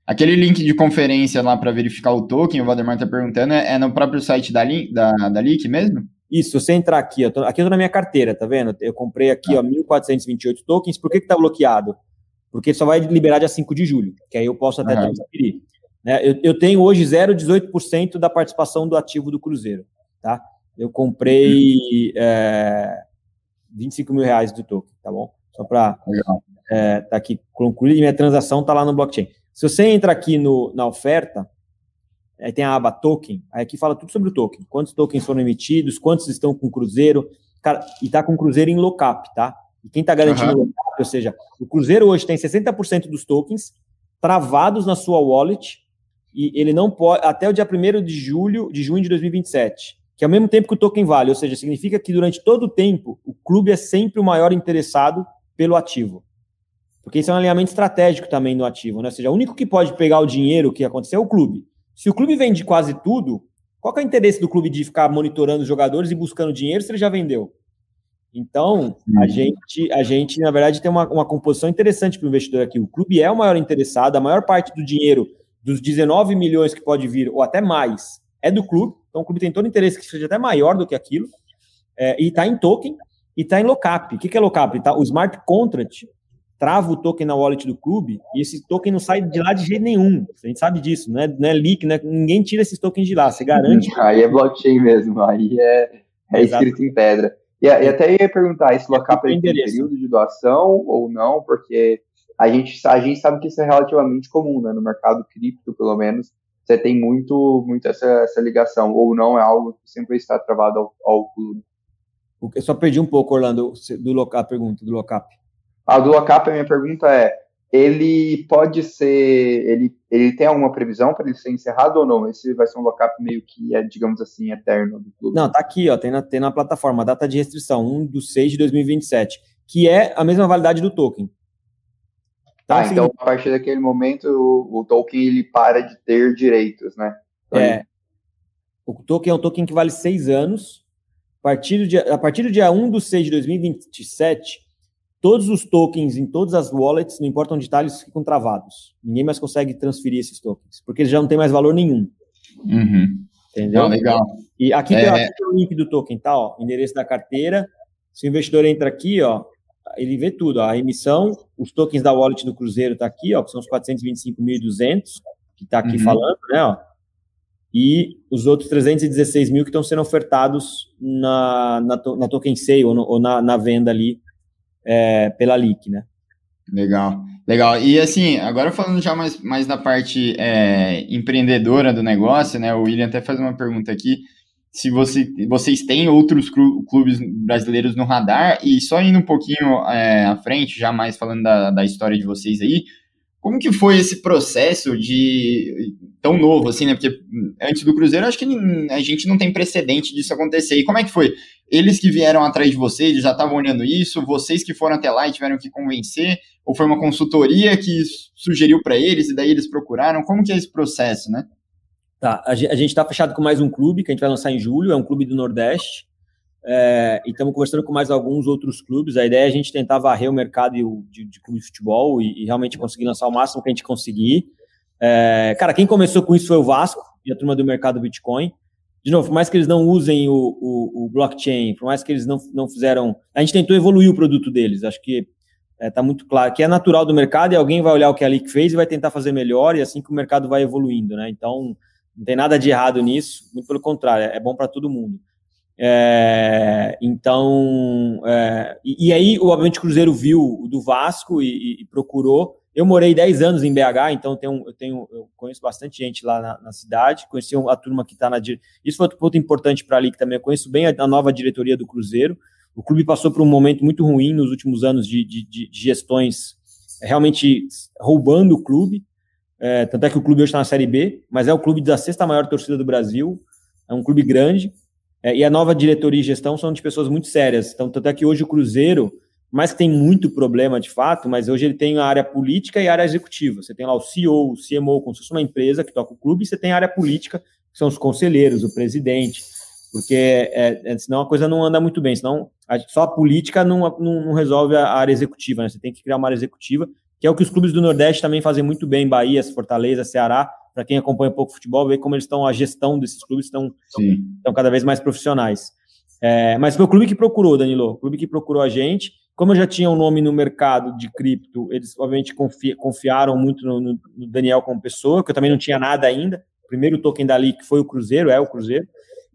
S2: Aquele link de conferência lá para verificar o token, o Valdemar está perguntando, é, é, no próprio site da, da, da Leak mesmo?
S3: Isso, se você entrar aqui, ó, tô, aqui eu tô na minha carteira, tá vendo? Eu comprei aqui, ah. ó, 1.428 tokens. Por que que tá bloqueado? Porque só vai liberar dia 5 de julho, que aí eu posso até uhum. transferir. Né? Eu, eu tenho hoje 0,18% da participação do ativo do Cruzeiro, tá? Eu comprei é, 25 mil reais do token, tá bom? Só para é, tá aqui concluir, minha transação tá lá no blockchain. Se você entra aqui no, na oferta, aí tem a aba token, aí aqui fala tudo sobre o token. Quantos tokens foram emitidos, quantos estão com Cruzeiro, cara, e tá com Cruzeiro em lockup, tá? E quem tá garantindo uhum. lockup, ou seja, o Cruzeiro hoje tem 60% dos tokens travados na sua wallet e ele não pode, até o dia 1 de julho, de junho de 2027 que ao mesmo tempo que o token vale, ou seja, significa que durante todo o tempo o clube é sempre o maior interessado pelo ativo. Porque isso é um alinhamento estratégico também no ativo, né? Ou seja, o único que pode pegar o dinheiro que aconteceu é o clube. Se o clube vende quase tudo, qual é o interesse do clube de ficar monitorando os jogadores e buscando dinheiro se ele já vendeu? Então, a gente, a gente, na verdade, tem uma, uma composição interessante para o investidor aqui. O clube é o maior interessado, a maior parte do dinheiro, dos 19 milhões que pode vir, ou até mais, é do clube. Então o clube tem todo o interesse que seja até maior do que aquilo. É, e está em token e está em lockup. O que, que é lockup? Tá, o smart contract trava o token na wallet do clube e esse token não sai de lá de jeito nenhum. A gente sabe disso, não é, não é leak, né? ninguém tira esses tokens de lá, você garante.
S1: Aí é blockchain mesmo, aí é, é escrito em pedra. E, e, até ia perguntar, esse lockup é tem período de doação ou não? Porque a gente, a gente sabe que isso é relativamente comum, né? No mercado cripto, pelo menos, você tem muito, muito essa, essa ligação, ou não é algo que sempre está travado ao, ao clube.
S3: Eu só perdi um pouco, Orlando, do lockup, a pergunta do lockup.
S1: Ah, do lockup, a minha pergunta é, ele pode ser, ele, ele tem alguma previsão para ele ser encerrado ou não? Esse vai ser um lockup meio que, é, digamos assim, eterno do clube?
S3: Não, tá aqui, ó, tem na, tem na plataforma, data de restrição, 1 de 6 de 2027, que é a mesma validade do token.
S1: Então, ah, assim, então a partir daquele momento o, o, token ele para de ter direitos, né?
S3: Então, é. O token é um token que vale seis anos. A partir, do dia, a partir do dia 1 de 6 de 2027, todos os tokens em todas as wallets, não importa onde está, eles ficam travados. Ninguém mais consegue transferir esses tokens, porque eles já não tem mais valor nenhum.
S2: Uhum.
S3: Entendeu?
S2: Não, legal.
S3: E aqui, é... tem, aqui tem o link do token, tá? Ó, endereço da carteira. Se o investidor entra aqui, ó, ele vê tudo, a emissão, os tokens da wallet do Cruzeiro está aqui, ó, que são os 425.200, que está aqui uhum. falando, né, ó, e os outros 316 mil que estão sendo ofertados na, na, na token sale ou, no, ou na, na, venda ali é, pela LIC, né.
S2: Legal, legal. E assim, agora falando já mais, mais da parte é, empreendedora do negócio, né, o William até faz uma pergunta aqui, se você, vocês têm outros clubes brasileiros no radar, e só indo um pouquinho é, à frente, já mais falando da, da história de vocês aí, como que foi esse processo de tão novo assim, né? Porque antes do Cruzeiro, acho que a gente não tem precedente disso acontecer. E como é que foi? Eles que vieram atrás de vocês, já estavam olhando isso, vocês que foram até lá e tiveram que convencer, ou foi uma consultoria que sugeriu para eles e daí eles procuraram? Como que é esse processo, né?
S3: Tá, a gente está fechado com mais um clube que a gente vai lançar em julho, é um clube do Nordeste. É, e estamos conversando com mais alguns outros clubes. A ideia é a gente tentar varrer o mercado de, de clube de futebol e, e, realmente conseguir lançar o máximo que a gente conseguir. É, cara, quem começou com isso foi o Vasco e a turma do mercado Bitcoin. De novo, por mais que eles não usem o, o, o blockchain, por mais que eles não, não fizeram. A gente tentou evoluir o produto deles. Acho que está é, tá muito claro que é natural do mercado e alguém vai olhar o que a Leak fez e vai tentar fazer melhor, e assim que o mercado vai evoluindo, né? Então não tem nada de errado nisso, muito pelo contrário, é bom para todo mundo. É, então, é, e, e, aí, obviamente, o Cruzeiro viu o do Vasco e, e, procurou. Eu morei 10 anos em BH, então tenho, eu, tenho, eu conheço bastante gente lá na, na cidade, conheci a turma que está na. Isso foi outro ponto importante para ali, que também eu conheço bem a, a, nova diretoria do Cruzeiro. O clube passou por um momento muito ruim nos últimos anos de, de, de gestões realmente roubando o clube. É, tanto é que o clube hoje está na Série B, mas é o clube da sexta maior torcida do Brasil, é um clube grande, é, e a nova diretoria e gestão são de pessoas muito sérias. Então, tanto é que hoje o Cruzeiro, mais que tem muito problema de fato, mas hoje ele tem a área política e a área executiva. Você tem lá o CEO, o CMO, como se fosse uma empresa que toca o clube, e você tem a área política, que são os conselheiros, o presidente, porque é, é, senão a coisa não anda muito bem, senão a, só a política não, não, não resolve a área executiva, né? Você tem que criar uma área executiva, que é o que os clubes do Nordeste também fazem muito bem, Bahia, Fortaleza, Ceará, para quem acompanha um pouco futebol, ver como eles estão, a gestão desses clubes estão, estão cada vez mais profissionais. É, mas foi o clube que procurou, Danilo, o clube que procurou a gente. Como eu já tinha um nome no mercado de cripto, eles obviamente confi confiaram muito no, no, Daniel como pessoa, que eu também não tinha nada ainda. O primeiro token dali que foi o Cruzeiro, é o Cruzeiro.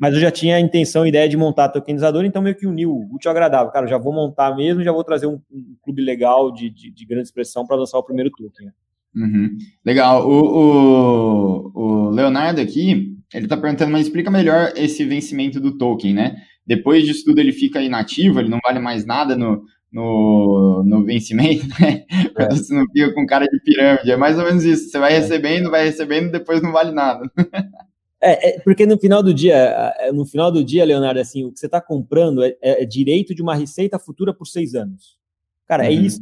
S3: Mas eu já tinha a intenção, a ideia de montar tokenizador, então meio que uniu o útil agradável. Cara, já vou montar mesmo, já vou trazer um, um clube legal de, de, de grande expressão para lançar o primeiro token.
S2: Uhum. Legal. O, o, o, Leonardo aqui, ele está perguntando, mas explica melhor esse vencimento do token, né? Depois disso tudo ele fica inativo, ele não vale mais nada no, no, no vencimento, né? É. Você não fica com cara de pirâmide. É mais ou menos isso. Você vai é. recebendo, vai recebendo, depois não vale nada.
S3: É, é, porque no final do dia, é, no final do dia, Leonardo, assim, o que você está comprando é, é, direito de uma receita futura por seis anos. Cara, é uhum. é isso.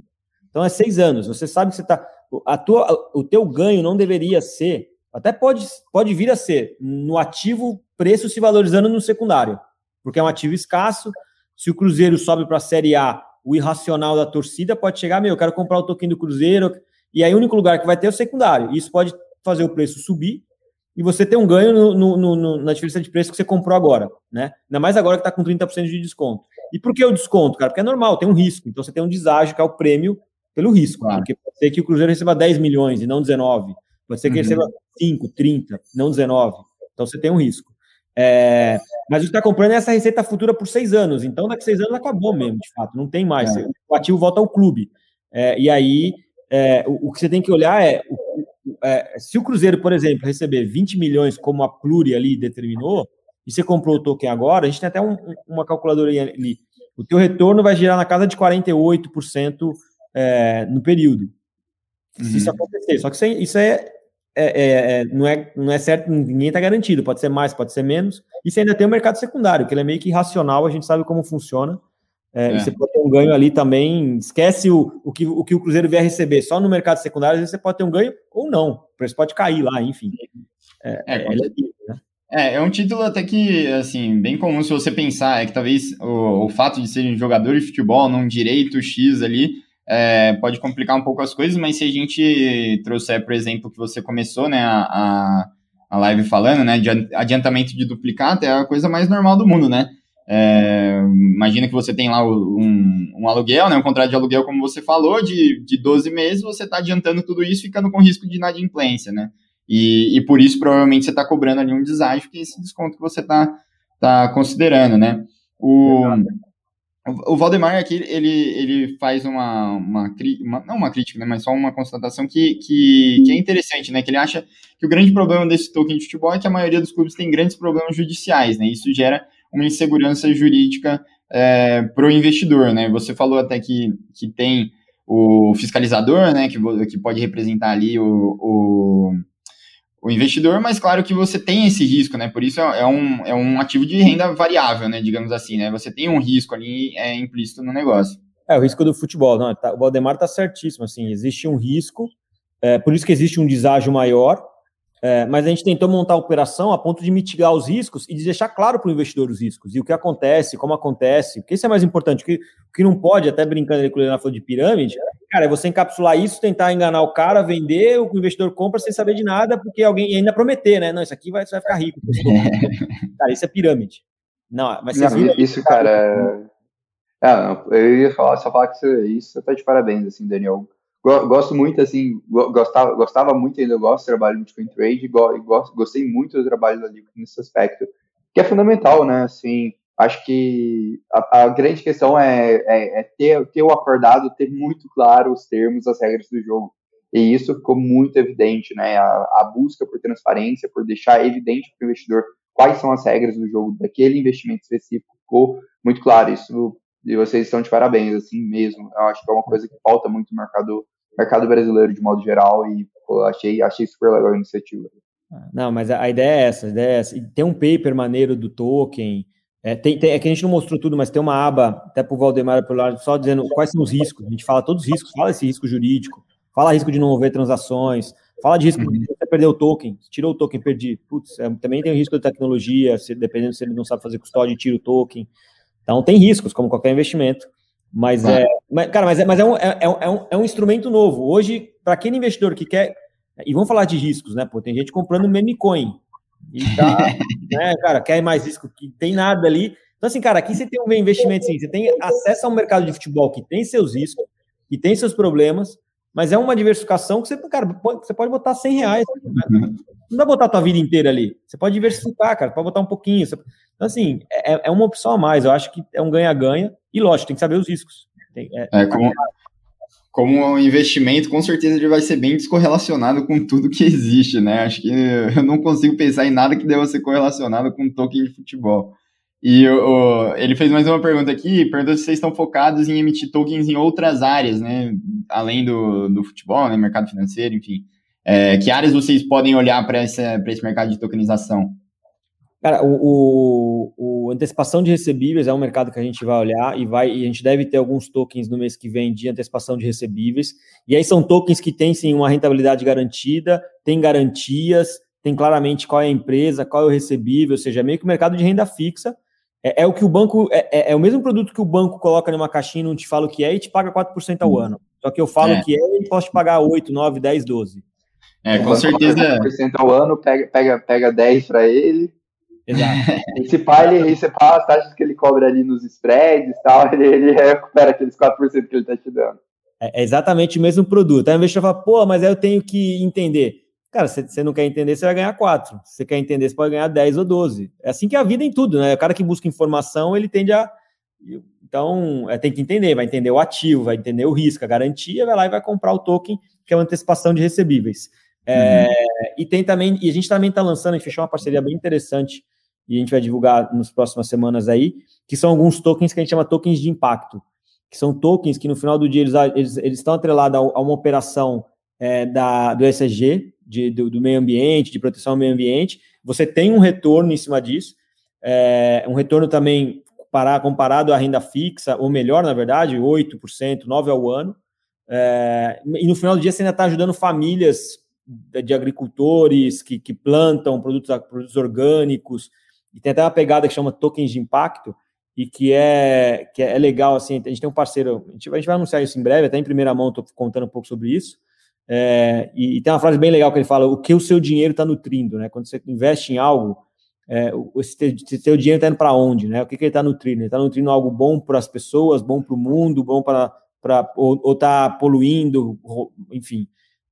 S3: Então é seis anos. Você sabe que você está. A tua, o teu ganho não deveria ser, até pode, pode vir a ser, no ativo preço se valorizando no secundário, porque é um ativo escasso. Se o Cruzeiro sobe para a Série A, o irracional da torcida pode chegar, meu, eu quero comprar o token do Cruzeiro, e aí o único lugar que vai ter é o secundário. Isso pode fazer o preço subir e você ter um ganho no, no, no, na diferença de preço que você comprou agora, né? Ainda mais agora que está com 30% de desconto. E por que o desconto, cara? Porque é normal, tem um risco. Então você tem um deságio, que é o prêmio pelo risco. Claro. Porque pode ser que o Cruzeiro receba 10 milhões e não 19. Pode ser que uhum. receba 5, 30, não 19. Então você tem um risco. É, mas o que está comprando é essa receita futura por seis anos. Então, daqui a seis anos acabou mesmo, de fato. Não tem mais. É. O ativo volta ao clube. É, e aí, é, o, o, que você tem que olhar é, o, é, se o Cruzeiro, por exemplo, receber 20 milhões, como a Pluri ali determinou, e você comprou o token agora, a gente tem até um, uma calculadora ali. O teu retorno vai girar na casa de 48% é, no período. Se uhum. isso acontecer. Só que isso é é, é, é, não, é, não é certo, ninguém está garantido, pode ser mais, pode ser menos. E você ainda tem o mercado secundário, que ele é meio que irracional, a gente sabe como funciona. É, é. você pode ter um ganho ali também, esquece o, o, que, o que o Cruzeiro vier receber só no mercado secundário, às vezes você pode ter um ganho ou não, o preço pode cair lá, enfim.
S2: É, é, é, né? é, é um título até que, assim, bem comum se você pensar, é que talvez o, o fato de serem jogadores de futebol num direito X ali, é, pode complicar um pouco as coisas, mas se a gente trouxer, por exemplo, que você começou né, a, a live falando, né, de adiantamento de duplicata, é a coisa mais normal do mundo, né? É, imagina que você tem lá um, um, aluguel, né, um contrato de aluguel, como você falou, de, de 12 meses, você está adiantando tudo isso, ficando com risco de inadimplência, né? E, e por isso, provavelmente, você está cobrando ali um deságio, que é esse desconto que você está tá considerando, né? O, o Valdemar aqui, ele, ele faz uma, uma, uma, não uma crítica, né, mas só uma constatação que, que, que, é interessante, né, que ele acha que o grande problema desse token de futebol é que a maioria dos clubes tem grandes problemas judiciais, né, isso gera uma insegurança jurídica é, para o investidor, né, você falou até que, que tem o fiscalizador, né, que, que pode representar ali o, o o investidor, mas claro que você tem esse risco, né? Por isso é, é um, é um ativo de renda variável, né? Digamos assim, né? Você tem um risco ali é, implícito no negócio.
S3: É, o risco do futebol. Não, tá, o Valdemar está certíssimo, assim, existe um risco, é, por isso que existe um deságio maior, é, mas a gente tentou montar a operação a ponto de mitigar os riscos e de deixar claro para o investidor os riscos e o que acontece, como acontece, porque isso é mais importante. O que, o que não pode, até brincando ali com o Leonardo falou de pirâmide, cara, é você encapsular isso, tentar enganar o cara, vender, o investidor compra sem saber de nada, porque alguém ainda prometer, né? Não, isso aqui vai, você vai ficar rico. cara, isso é pirâmide. Não, mas
S1: vocês viram. Isso, cara. É, eu ia falar, só falar que isso, isso você tá de parabéns, assim, Daniel gosto muito, assim, gostava, gostava muito, ainda gosto do trabalho do Bitcoin Trade, gosto, gostei muito do trabalho da Liquid nesse aspecto, que é fundamental, né, assim, acho que a, a grande questão é, é, é, ter, ter o acordado, ter muito claro os termos, as regras do jogo, e isso ficou muito evidente, né, a, a busca por transparência, por deixar evidente para o investidor quais são as regras do jogo daquele investimento específico, ficou muito claro, isso e vocês estão de parabéns, assim mesmo. Eu acho que é uma coisa que falta muito no mercado, mercado brasileiro de modo geral e pô, achei, achei super legal a iniciativa.
S3: Não, mas a ideia é essa, a ideia é essa. E tem um paper maneiro do token. É, tem, tem, é que a gente não mostrou tudo, mas tem uma aba, até para o Valdemar Pilar, só dizendo quais são os riscos. A gente fala todos os riscos, fala esse risco jurídico, fala risco de não haver transações, Fala de risco, você perdeu o token, tirou o token, perdi. Putz, é, também tem o risco da tecnologia, se, dependendo se ele não sabe fazer custódia, tira o token. Então tem riscos, como qualquer investimento. Mas é, mas, cara, mas é, mas é um, é, é, um, é um instrumento novo. Hoje, para aquele investidor que quer. E vamos falar de riscos, né? Pô, tem gente comprando meme coin. E tá, né, cara, quer mais risco que tem nada ali. Então, assim, cara, aqui você tem um investimento, sim, você tem acesso a um mercado de futebol que tem seus riscos, que tem seus problemas, mas é uma diversificação que você, cara, pode, você pode botar 100 reais. Né? Não dá botar a tua vida inteira ali. Você pode diversificar, cara, pode botar um pouquinho. Você... Então, assim, é, é, uma opção a mais. Eu acho que é um ganha-ganha. E, lógico, tem que saber os riscos. Tem,
S2: é, é como, como um investimento, com certeza ele vai ser bem descorrelacionado com tudo que existe, né? Acho que eu não consigo pensar em nada que deva ser correlacionado com token de futebol. E o, ele fez mais uma pergunta aqui, perguntou se vocês estão focados em emitir tokens em outras áreas, né? Além do, do futebol, né? Mercado financeiro, enfim. É, que áreas vocês podem olhar para esse mercado de tokenização?
S3: Cara, o, o, o, antecipação de recebíveis é um mercado que a gente vai olhar e vai e a gente deve ter alguns tokens no mês que vem de antecipação de recebíveis. E aí são tokens que têm sim uma rentabilidade garantida, tem garantias, tem claramente qual é a empresa, qual é o recebível, ou seja, é meio que o mercado de renda fixa é, é, o que o banco. É, é, é, o mesmo produto que o banco coloca numa caixinha, não te fala o que é e te paga 4% ao uhum. ano. Só que eu falo é. que é e posso te pagar 8, 9, 10, 12.
S2: É, com certeza.
S1: 4% ao ano, pega, pega, pega 10 para ele. Exato. Esse pai, ele separa as taxas que ele cobra ali nos spreads e tal, ele, ele recupera aqueles 4% que ele está te dando.
S3: É, é exatamente o mesmo produto. Aí o investidor fala, pô, mas aí eu tenho que entender. Cara, se você não quer entender, você vai ganhar 4. Se você quer entender, você pode ganhar 10 ou 12. É assim que é a vida em tudo, né? O cara que busca informação, ele tende a. Então, é, tem que entender, vai entender o ativo, vai entender o risco, a garantia, vai lá e vai comprar o token, que é uma antecipação de recebíveis. É, uhum. E tem também, e a gente também está lançando, a gente fechou uma parceria bem interessante, e a gente vai divulgar nas próximas semanas aí, que são alguns tokens que a gente chama tokens de impacto, que são tokens que no final do dia eles, eles, eles estão atrelados a, a uma operação é, da, do ESG, de, do, do, meio ambiente, de proteção ao meio ambiente, você tem um retorno em cima disso, é, um retorno também para, comparado à renda fixa, ou melhor, na verdade, 8%, 9% ao ano, é, e no final do dia você ainda está ajudando famílias de agricultores que, que plantam produtos, produtos orgânicos, e tem até uma pegada que chama tokens de impacto, e que é, que é legal, assim, a gente tem um parceiro, a gente, vai anunciar isso em breve, até em primeira mão estou contando um pouco sobre isso, é, e, e, tem uma frase bem legal que ele fala: o que o seu dinheiro está nutrindo, né? Quando você investe em algo, é, esse, teu, dinheiro está indo para onde, né? O que, que ele está nutrindo? Ele está nutrindo algo bom para as pessoas, bom para o mundo, bom para. ou está poluindo, enfim.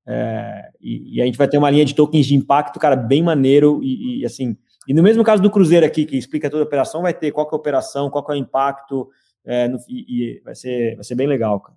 S3: É, e, e, a gente vai ter uma linha de tokens de impacto, cara, bem maneiro e, e, assim. E no mesmo caso do Cruzeiro aqui, que explica toda a operação, vai ter qual que é a operação, qual que é o impacto, é, no, e, vai, ser, vai ser bem legal, cara.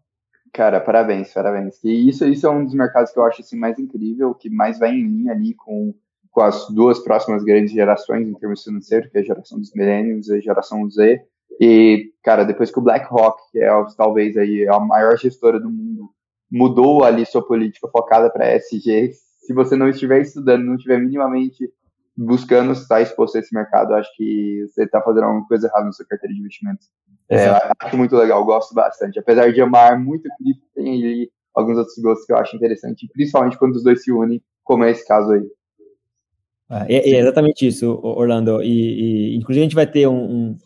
S1: Cara, parabéns, parabéns. E isso, isso é um dos mercados que eu acho assim, mais incrível, que mais vai em linha ali com, com as duas próximas grandes gerações em termos financeiros, que é a geração dos millennials e a geração Z. E, cara, depois que o BlackRock, que é talvez aí a maior gestora do mundo, mudou ali sua política focada para ESG, se você não estiver estudando, não estiver minimamente buscando estar exposto a esse mercado, acho que você está fazendo alguma coisa errada na sua carteira de investimentos. É, acho muito legal, gosto bastante. Apesar de amar muito cripto, tem ali alguns outros gostos que eu acho interessante, principalmente quando os dois se unem, como é esse caso aí.
S3: É, é exatamente isso, Orlando. E, e, inclusive a gente vai ter um, um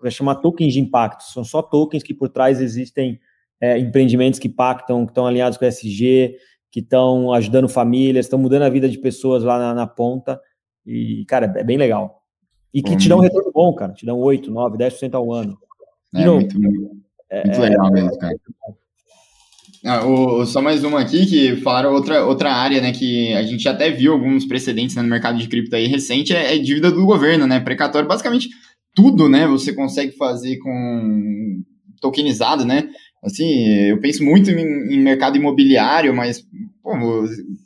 S3: vai chamar tokens de impacto. São só tokens que por trás existem é, empreendimentos que impactam, que estão alinhados com o SG, que estão ajudando famílias, estão mudando a vida de pessoas lá na, na ponta. E, cara, é bem legal. E que te dá um retorno bom, cara. Te dão 8, 9, 10% ao ano.
S2: É, muito, muito, é, muito legal mesmo, cara. Ah, o, só mais uma aqui que falaram outra, outra área, né, que a gente até viu alguns precedentes né, no mercado de cripto aí recente, é, é dívida do governo, né, precatório, basicamente tudo, né, você consegue fazer com tokenizado, né, assim, eu penso muito em, em mercado imobiliário, mas, pô,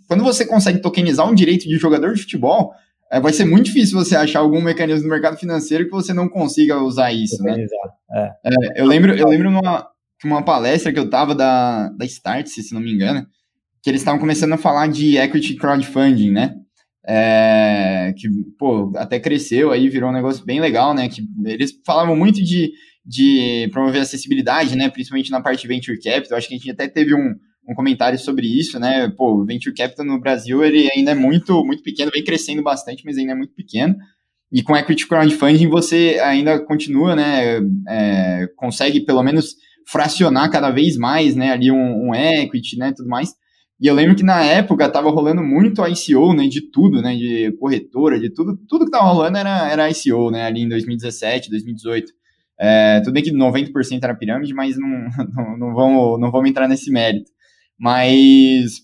S2: quando você consegue tokenizar um direito de jogador de futebol, é, vai ser muito difícil você achar algum mecanismo no mercado financeiro que você não consiga usar isso, né? É. É, eu lembro, eu lembro numa uma palestra que eu tava da, da Start, se não me engano, que eles estavam começando a falar de equity crowdfunding, né? É, que, pô, até cresceu aí, virou um negócio bem legal, né? Que eles falavam muito de, de promover acessibilidade, né? Principalmente na parte venture capital. Acho que a gente até teve um, um comentário sobre isso, né? Pô, o Venture Capital no Brasil, ele ainda é muito, muito pequeno, vem crescendo bastante, mas ainda é muito pequeno. E com Equity Crowdfunding você ainda continua, né? É, consegue pelo menos fracionar cada vez mais, né? Ali um, um equity, né? Tudo mais. E eu lembro que na época tava rolando muito ICO, né, de tudo, né, de corretora, de tudo, tudo que tava rolando era, era ICO, né, ali em 2017, 2018. É, tudo bem que 90% era pirâmide, mas não, não, não, vamos, não vamos entrar nesse mérito. Mas,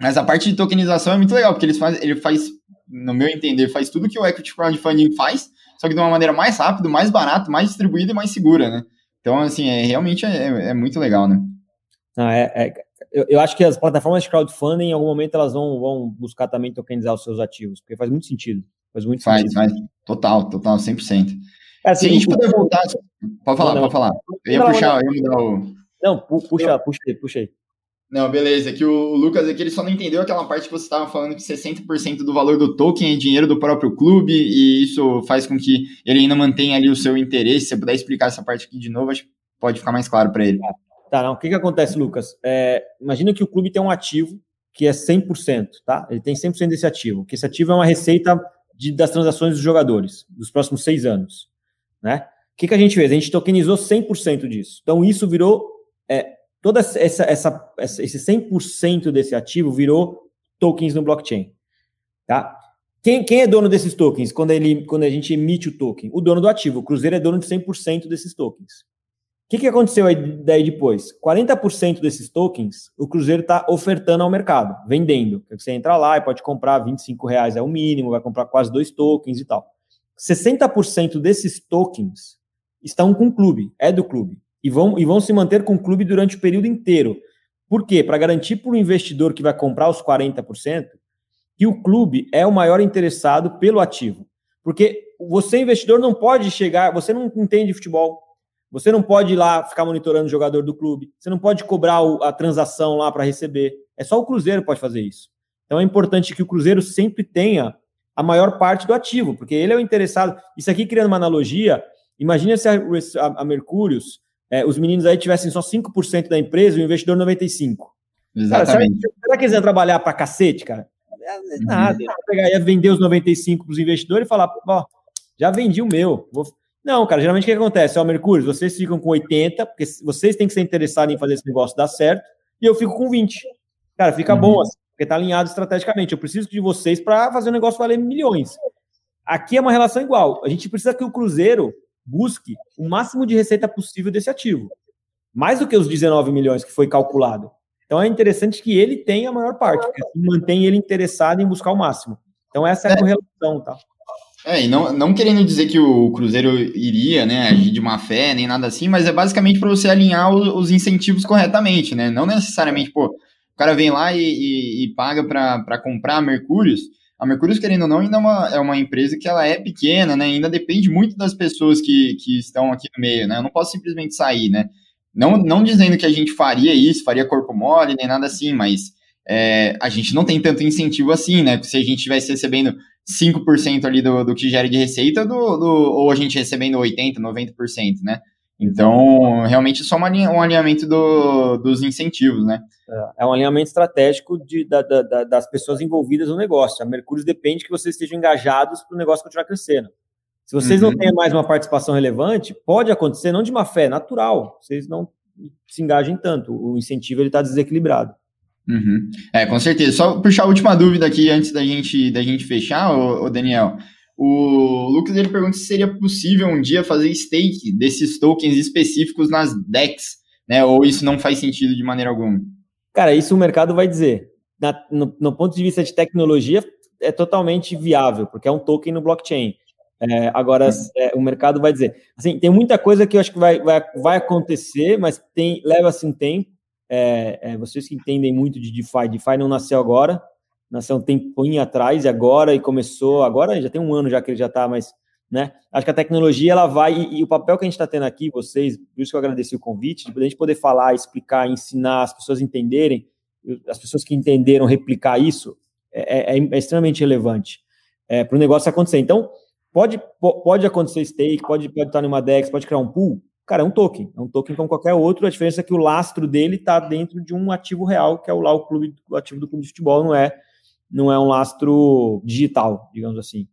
S2: mas a parte de tokenização é muito legal, porque eles faz, ele faz, no meu entender, faz tudo que o equity crowdfunding faz, só que de uma maneira mais rápida, mais barata, mais distribuída e mais segura, né? Então, assim, é, realmente é, é muito legal, né?
S3: É, é, eu, eu, acho que as plataformas de crowdfunding, em algum momento, elas vão, vão buscar também tokenizar os seus ativos, porque faz muito sentido. Faz muito
S2: faz,
S3: sentido.
S2: Faz, total, total, 100%. É, assim, Se a gente puder voltar... Pode falar, não, pode falar. Eu ia não, puxar, não, eu ia mudar o...
S3: Não, puxa, puxa aí, puxa aí.
S2: Não, beleza. Que o Lucas aqui ele só não entendeu aquela parte que você estava falando que 60% do valor do token é dinheiro do próprio clube e isso faz com que ele ainda mantenha ali o seu interesse. Se você puder explicar essa parte aqui de novo, acho que pode ficar mais claro para ele.
S3: Tá, não. O que, que acontece, Lucas? É, imagina que o clube tem um ativo que é 100%, tá? Ele tem 100% desse ativo, que esse ativo é uma receita de, das transações dos jogadores dos próximos seis anos, né? O que, que a gente fez? A gente tokenizou 100% disso. Então, isso virou... É, toda essa, essa, essa, esse 100% desse ativo virou tokens no blockchain, tá? Quem, quem é dono desses tokens quando, ele, quando a gente emite o token? O dono do ativo. O Cruzeiro é dono de 100% desses tokens. O que, que aconteceu aí, daí depois? 40% desses tokens o Cruzeiro está ofertando ao mercado, vendendo. Você entra lá e pode comprar 25 reais é o mínimo, vai comprar quase dois tokens e tal. 60% desses tokens estão com o clube, é do clube, e vão, e vão se manter com o clube durante o período inteiro. Por quê? Para garantir para o investidor que vai comprar os 40% que o clube é o maior interessado pelo ativo. Porque você, investidor, não pode chegar, você não entende futebol, você não pode ir lá ficar monitorando o jogador do clube. Você não pode cobrar a transação lá para receber. É só o Cruzeiro pode fazer isso. Então é importante que o Cruzeiro sempre tenha a maior parte do ativo, porque ele é o interessado. Isso aqui, criando uma analogia, imagina se a, a, a Mercúrios, é, os meninos aí tivessem só 5% da empresa e o investidor 95%.
S2: Exatamente.
S3: Cara, será, que eles iam trabalhar para cacete, cara? É, é nada. Uhum. Ia pegar, ia vender os 95 para os investidores e falar, ó, já vendi o meu, vou não, cara, geralmente o que acontece? Ó, Mercúrio, vocês ficam com 80, porque vocês têm que ser interessados em fazer esse negócio dar certo, e eu fico com 20. Cara, fica uhum. bom assim, porque tá alinhado estrategicamente. Eu preciso de vocês para fazer o negócio valer milhões. Aqui é uma relação igual. A gente precisa que o Cruzeiro busque o máximo de receita possível desse ativo. Mais do que os 19 milhões que foi calculado. Então é interessante que ele tenha a maior parte, porque assim mantém ele interessado em buscar o máximo. Então essa é a é. correlação, tá?
S2: É, e não, não querendo dizer que o Cruzeiro iria, né, agir de má fé, nem nada assim, mas é basicamente para você alinhar o, os incentivos corretamente, né? Não necessariamente, pô, o cara vem lá e, e, e paga para comprar Mercúrios. A Mercúrios, querendo ou não, ainda é uma, é uma empresa que ela é pequena, né? Ainda depende muito das pessoas que, que estão aqui no meio, né? Eu não posso simplesmente sair, né? Não, não dizendo que a gente faria isso, faria corpo mole, nem nada assim, mas é, a gente não tem tanto incentivo assim, né? Se a gente estivesse recebendo 5% ali do, do que gera de receita, do, do, ou a gente recebendo 80%, 90%, né? Então, realmente é só uma, um alinhamento do, dos incentivos, né?
S3: É, é um alinhamento estratégico de, da, da, das pessoas envolvidas no negócio. A Mercúrio depende que vocês estejam engajados para o negócio continuar crescendo. Se vocês uhum. não têm mais uma participação relevante, pode acontecer, não de má fé, natural. Vocês não se engajem tanto. O incentivo está desequilibrado.
S2: Uhum. É, com certeza. Só puxar a última dúvida aqui antes da gente, da gente fechar, ô, ô Daniel. O Lucas ele pergunta se seria possível um dia fazer stake desses tokens específicos nas DEX, né? Ou isso não faz sentido de maneira alguma?
S3: Cara, isso o mercado vai dizer. Na, no, no, ponto de vista de tecnologia, é totalmente viável, porque é um token no blockchain. É, agora, é, o mercado vai dizer. Assim, tem muita coisa que eu acho que vai, vai, vai acontecer, mas tem leva-se um tempo é, é, vocês que entendem muito de DeFi, DeFi não nasceu agora, nasceu um tempinho atrás e agora e começou, agora já tem um ano já que ele já está, mas né? Acho que a tecnologia ela vai e, e o papel que a gente está tendo aqui, vocês, por isso que eu agradeci o convite, de a gente poder falar, explicar, ensinar, as pessoas entenderem, as pessoas que entenderam replicar isso, é, é, é extremamente relevante é, para o negócio acontecer. Então, pode, pode acontecer stake, pode, pode estar numa DEX, pode criar um pool, cara, é um token, é um token como qualquer outro, a diferença é que o lastro dele está dentro de um ativo real, que é o lá o clube, o ativo do clube de futebol, não é, não é um lastro digital, digamos assim.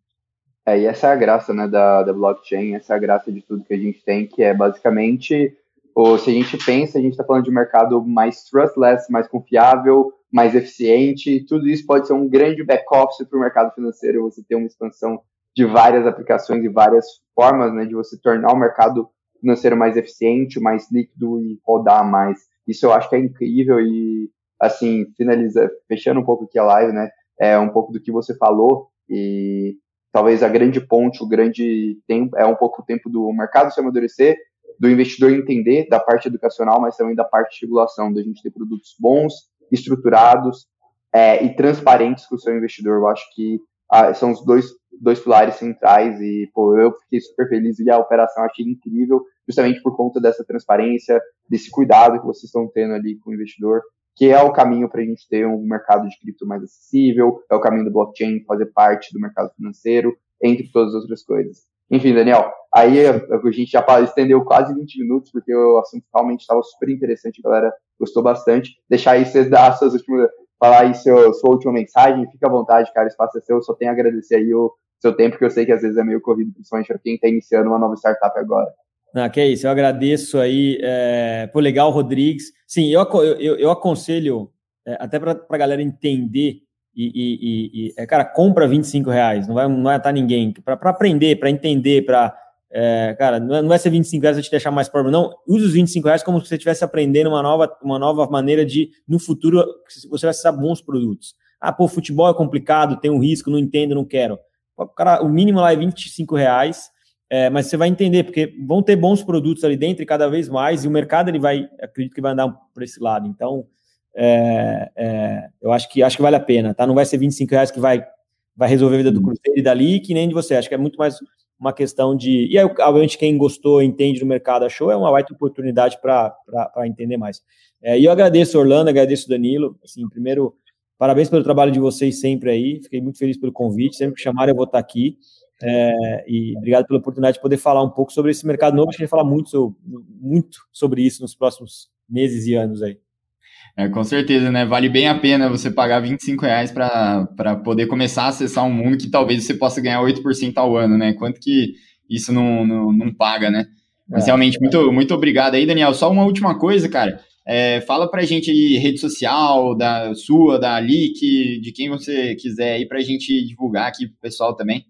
S1: É, e essa é a graça né, da, da blockchain, essa é a graça de tudo que a gente tem, que é basicamente, ou se a gente pensa, a gente está falando de um mercado mais trustless, mais confiável, mais eficiente, tudo isso pode ser um grande back-office para o mercado financeiro, você ter uma expansão de várias aplicações e várias formas né, de você tornar o mercado financeiro mais eficiente, mais líquido e rodar mais. Isso eu acho que é incrível e, assim, finaliza, fechando um pouco aqui a live, né, é um pouco do que você falou e talvez a grande ponte, o grande tempo, é um pouco o tempo do mercado se amadurecer, do investidor entender da parte educacional, mas também da parte de regulação, da gente ter produtos bons, estruturados é, e transparentes com o seu investidor. Eu acho que ah, são os dois, dois pilares centrais e, pô, eu fiquei super feliz e a operação achei incrível, justamente por conta dessa transparência, desse cuidado que vocês estão tendo ali com o investidor que é o caminho para a gente ter um mercado de cripto mais acessível, é o caminho do blockchain fazer parte do mercado financeiro, entre todas as outras coisas. Enfim, Daniel, aí a gente já estendeu quase 20 minutos, porque o assunto realmente estava super interessante, a galera gostou bastante. Deixar aí você dar suas últimas, falar aí seu, sua última mensagem, fica à vontade, cara, o espaço é seu, só tenho a agradecer aí o seu tempo, que eu sei que às vezes é meio corrido, principalmente para quem está iniciando uma nova startup agora.
S3: Não, que é isso, eu agradeço aí. É, legal, Rodrigues. Sim, eu, eu, eu aconselho, é, até para a galera entender, e, e, e, é, cara, compra 25 reais, não vai, não vai estar ninguém. Para aprender, para entender, para. É, cara, não, é, não vai ser 25 reais vai te deixar mais pobre, não. Use os 25 reais como se você estivesse aprendendo uma nova, uma nova maneira de, no futuro, você vai acessar bons produtos. Ah, pô, futebol é complicado, tem um risco, não entendo, não quero. Cara, o mínimo lá é 25 reais é, mas você vai entender, porque vão ter bons produtos ali dentro e cada vez mais, e o mercado ele vai, acredito que vai andar por esse lado. Então, é, é, eu acho que acho que vale a pena, tá? Não vai ser 25 reais que vai, vai resolver a vida do uhum. Cruzeiro e dali, que nem de você. Acho que é muito mais uma questão de. E aí, obviamente, quem gostou, entende do mercado, achou, é uma baita oportunidade para entender mais. É, e eu agradeço, Orlando, agradeço, Danilo. Assim, primeiro, parabéns pelo trabalho de vocês sempre aí. Fiquei muito feliz pelo convite. Sempre que chamarem, eu vou estar aqui. É, e obrigado pela oportunidade de poder falar um pouco sobre esse mercado novo. A gente vai falar muito sobre, muito sobre isso nos próximos meses e anos aí.
S2: É, com certeza, né? Vale bem a pena você pagar 25 reais para poder começar a acessar um mundo que talvez você possa ganhar 8% ao ano, né? Quanto que isso não, não, não paga, né? Mas é, realmente, muito, muito obrigado aí, Daniel. Só uma última coisa, cara. É, fala pra gente aí, rede social, da sua, da Leak, de quem você quiser aí, pra gente divulgar aqui pro pessoal também.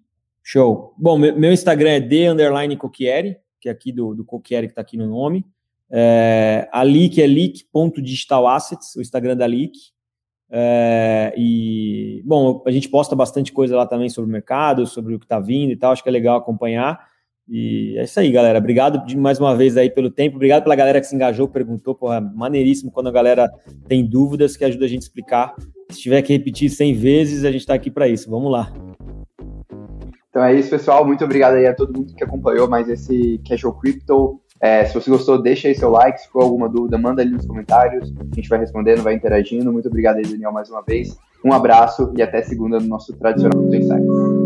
S3: Show. Bom, meu Instagram é de underline que é aqui do, do Coquieri que está aqui no nome. É, a Leak é leak.digitalassets, o Instagram da Leak. É, e, bom, a gente posta bastante coisa lá também sobre o mercado, sobre o que está vindo e tal, acho que é legal acompanhar. E é isso aí, galera. Obrigado mais uma vez aí pelo tempo. Obrigado pela galera que se engajou, perguntou. Porra, maneiríssimo quando a galera tem dúvidas que ajuda a gente a explicar. Se tiver que repetir 100 vezes, a gente está aqui para isso. Vamos lá.
S1: Então é isso, pessoal. Muito obrigado aí a todo mundo que acompanhou mais esse Casual Crypto. É, se você gostou, deixa aí seu like. Se for alguma dúvida, manda ali nos comentários. A gente vai respondendo, vai interagindo. Muito obrigado aí, Daniel, mais uma vez. Um abraço e até segunda no nosso tradicional Crypto Insights.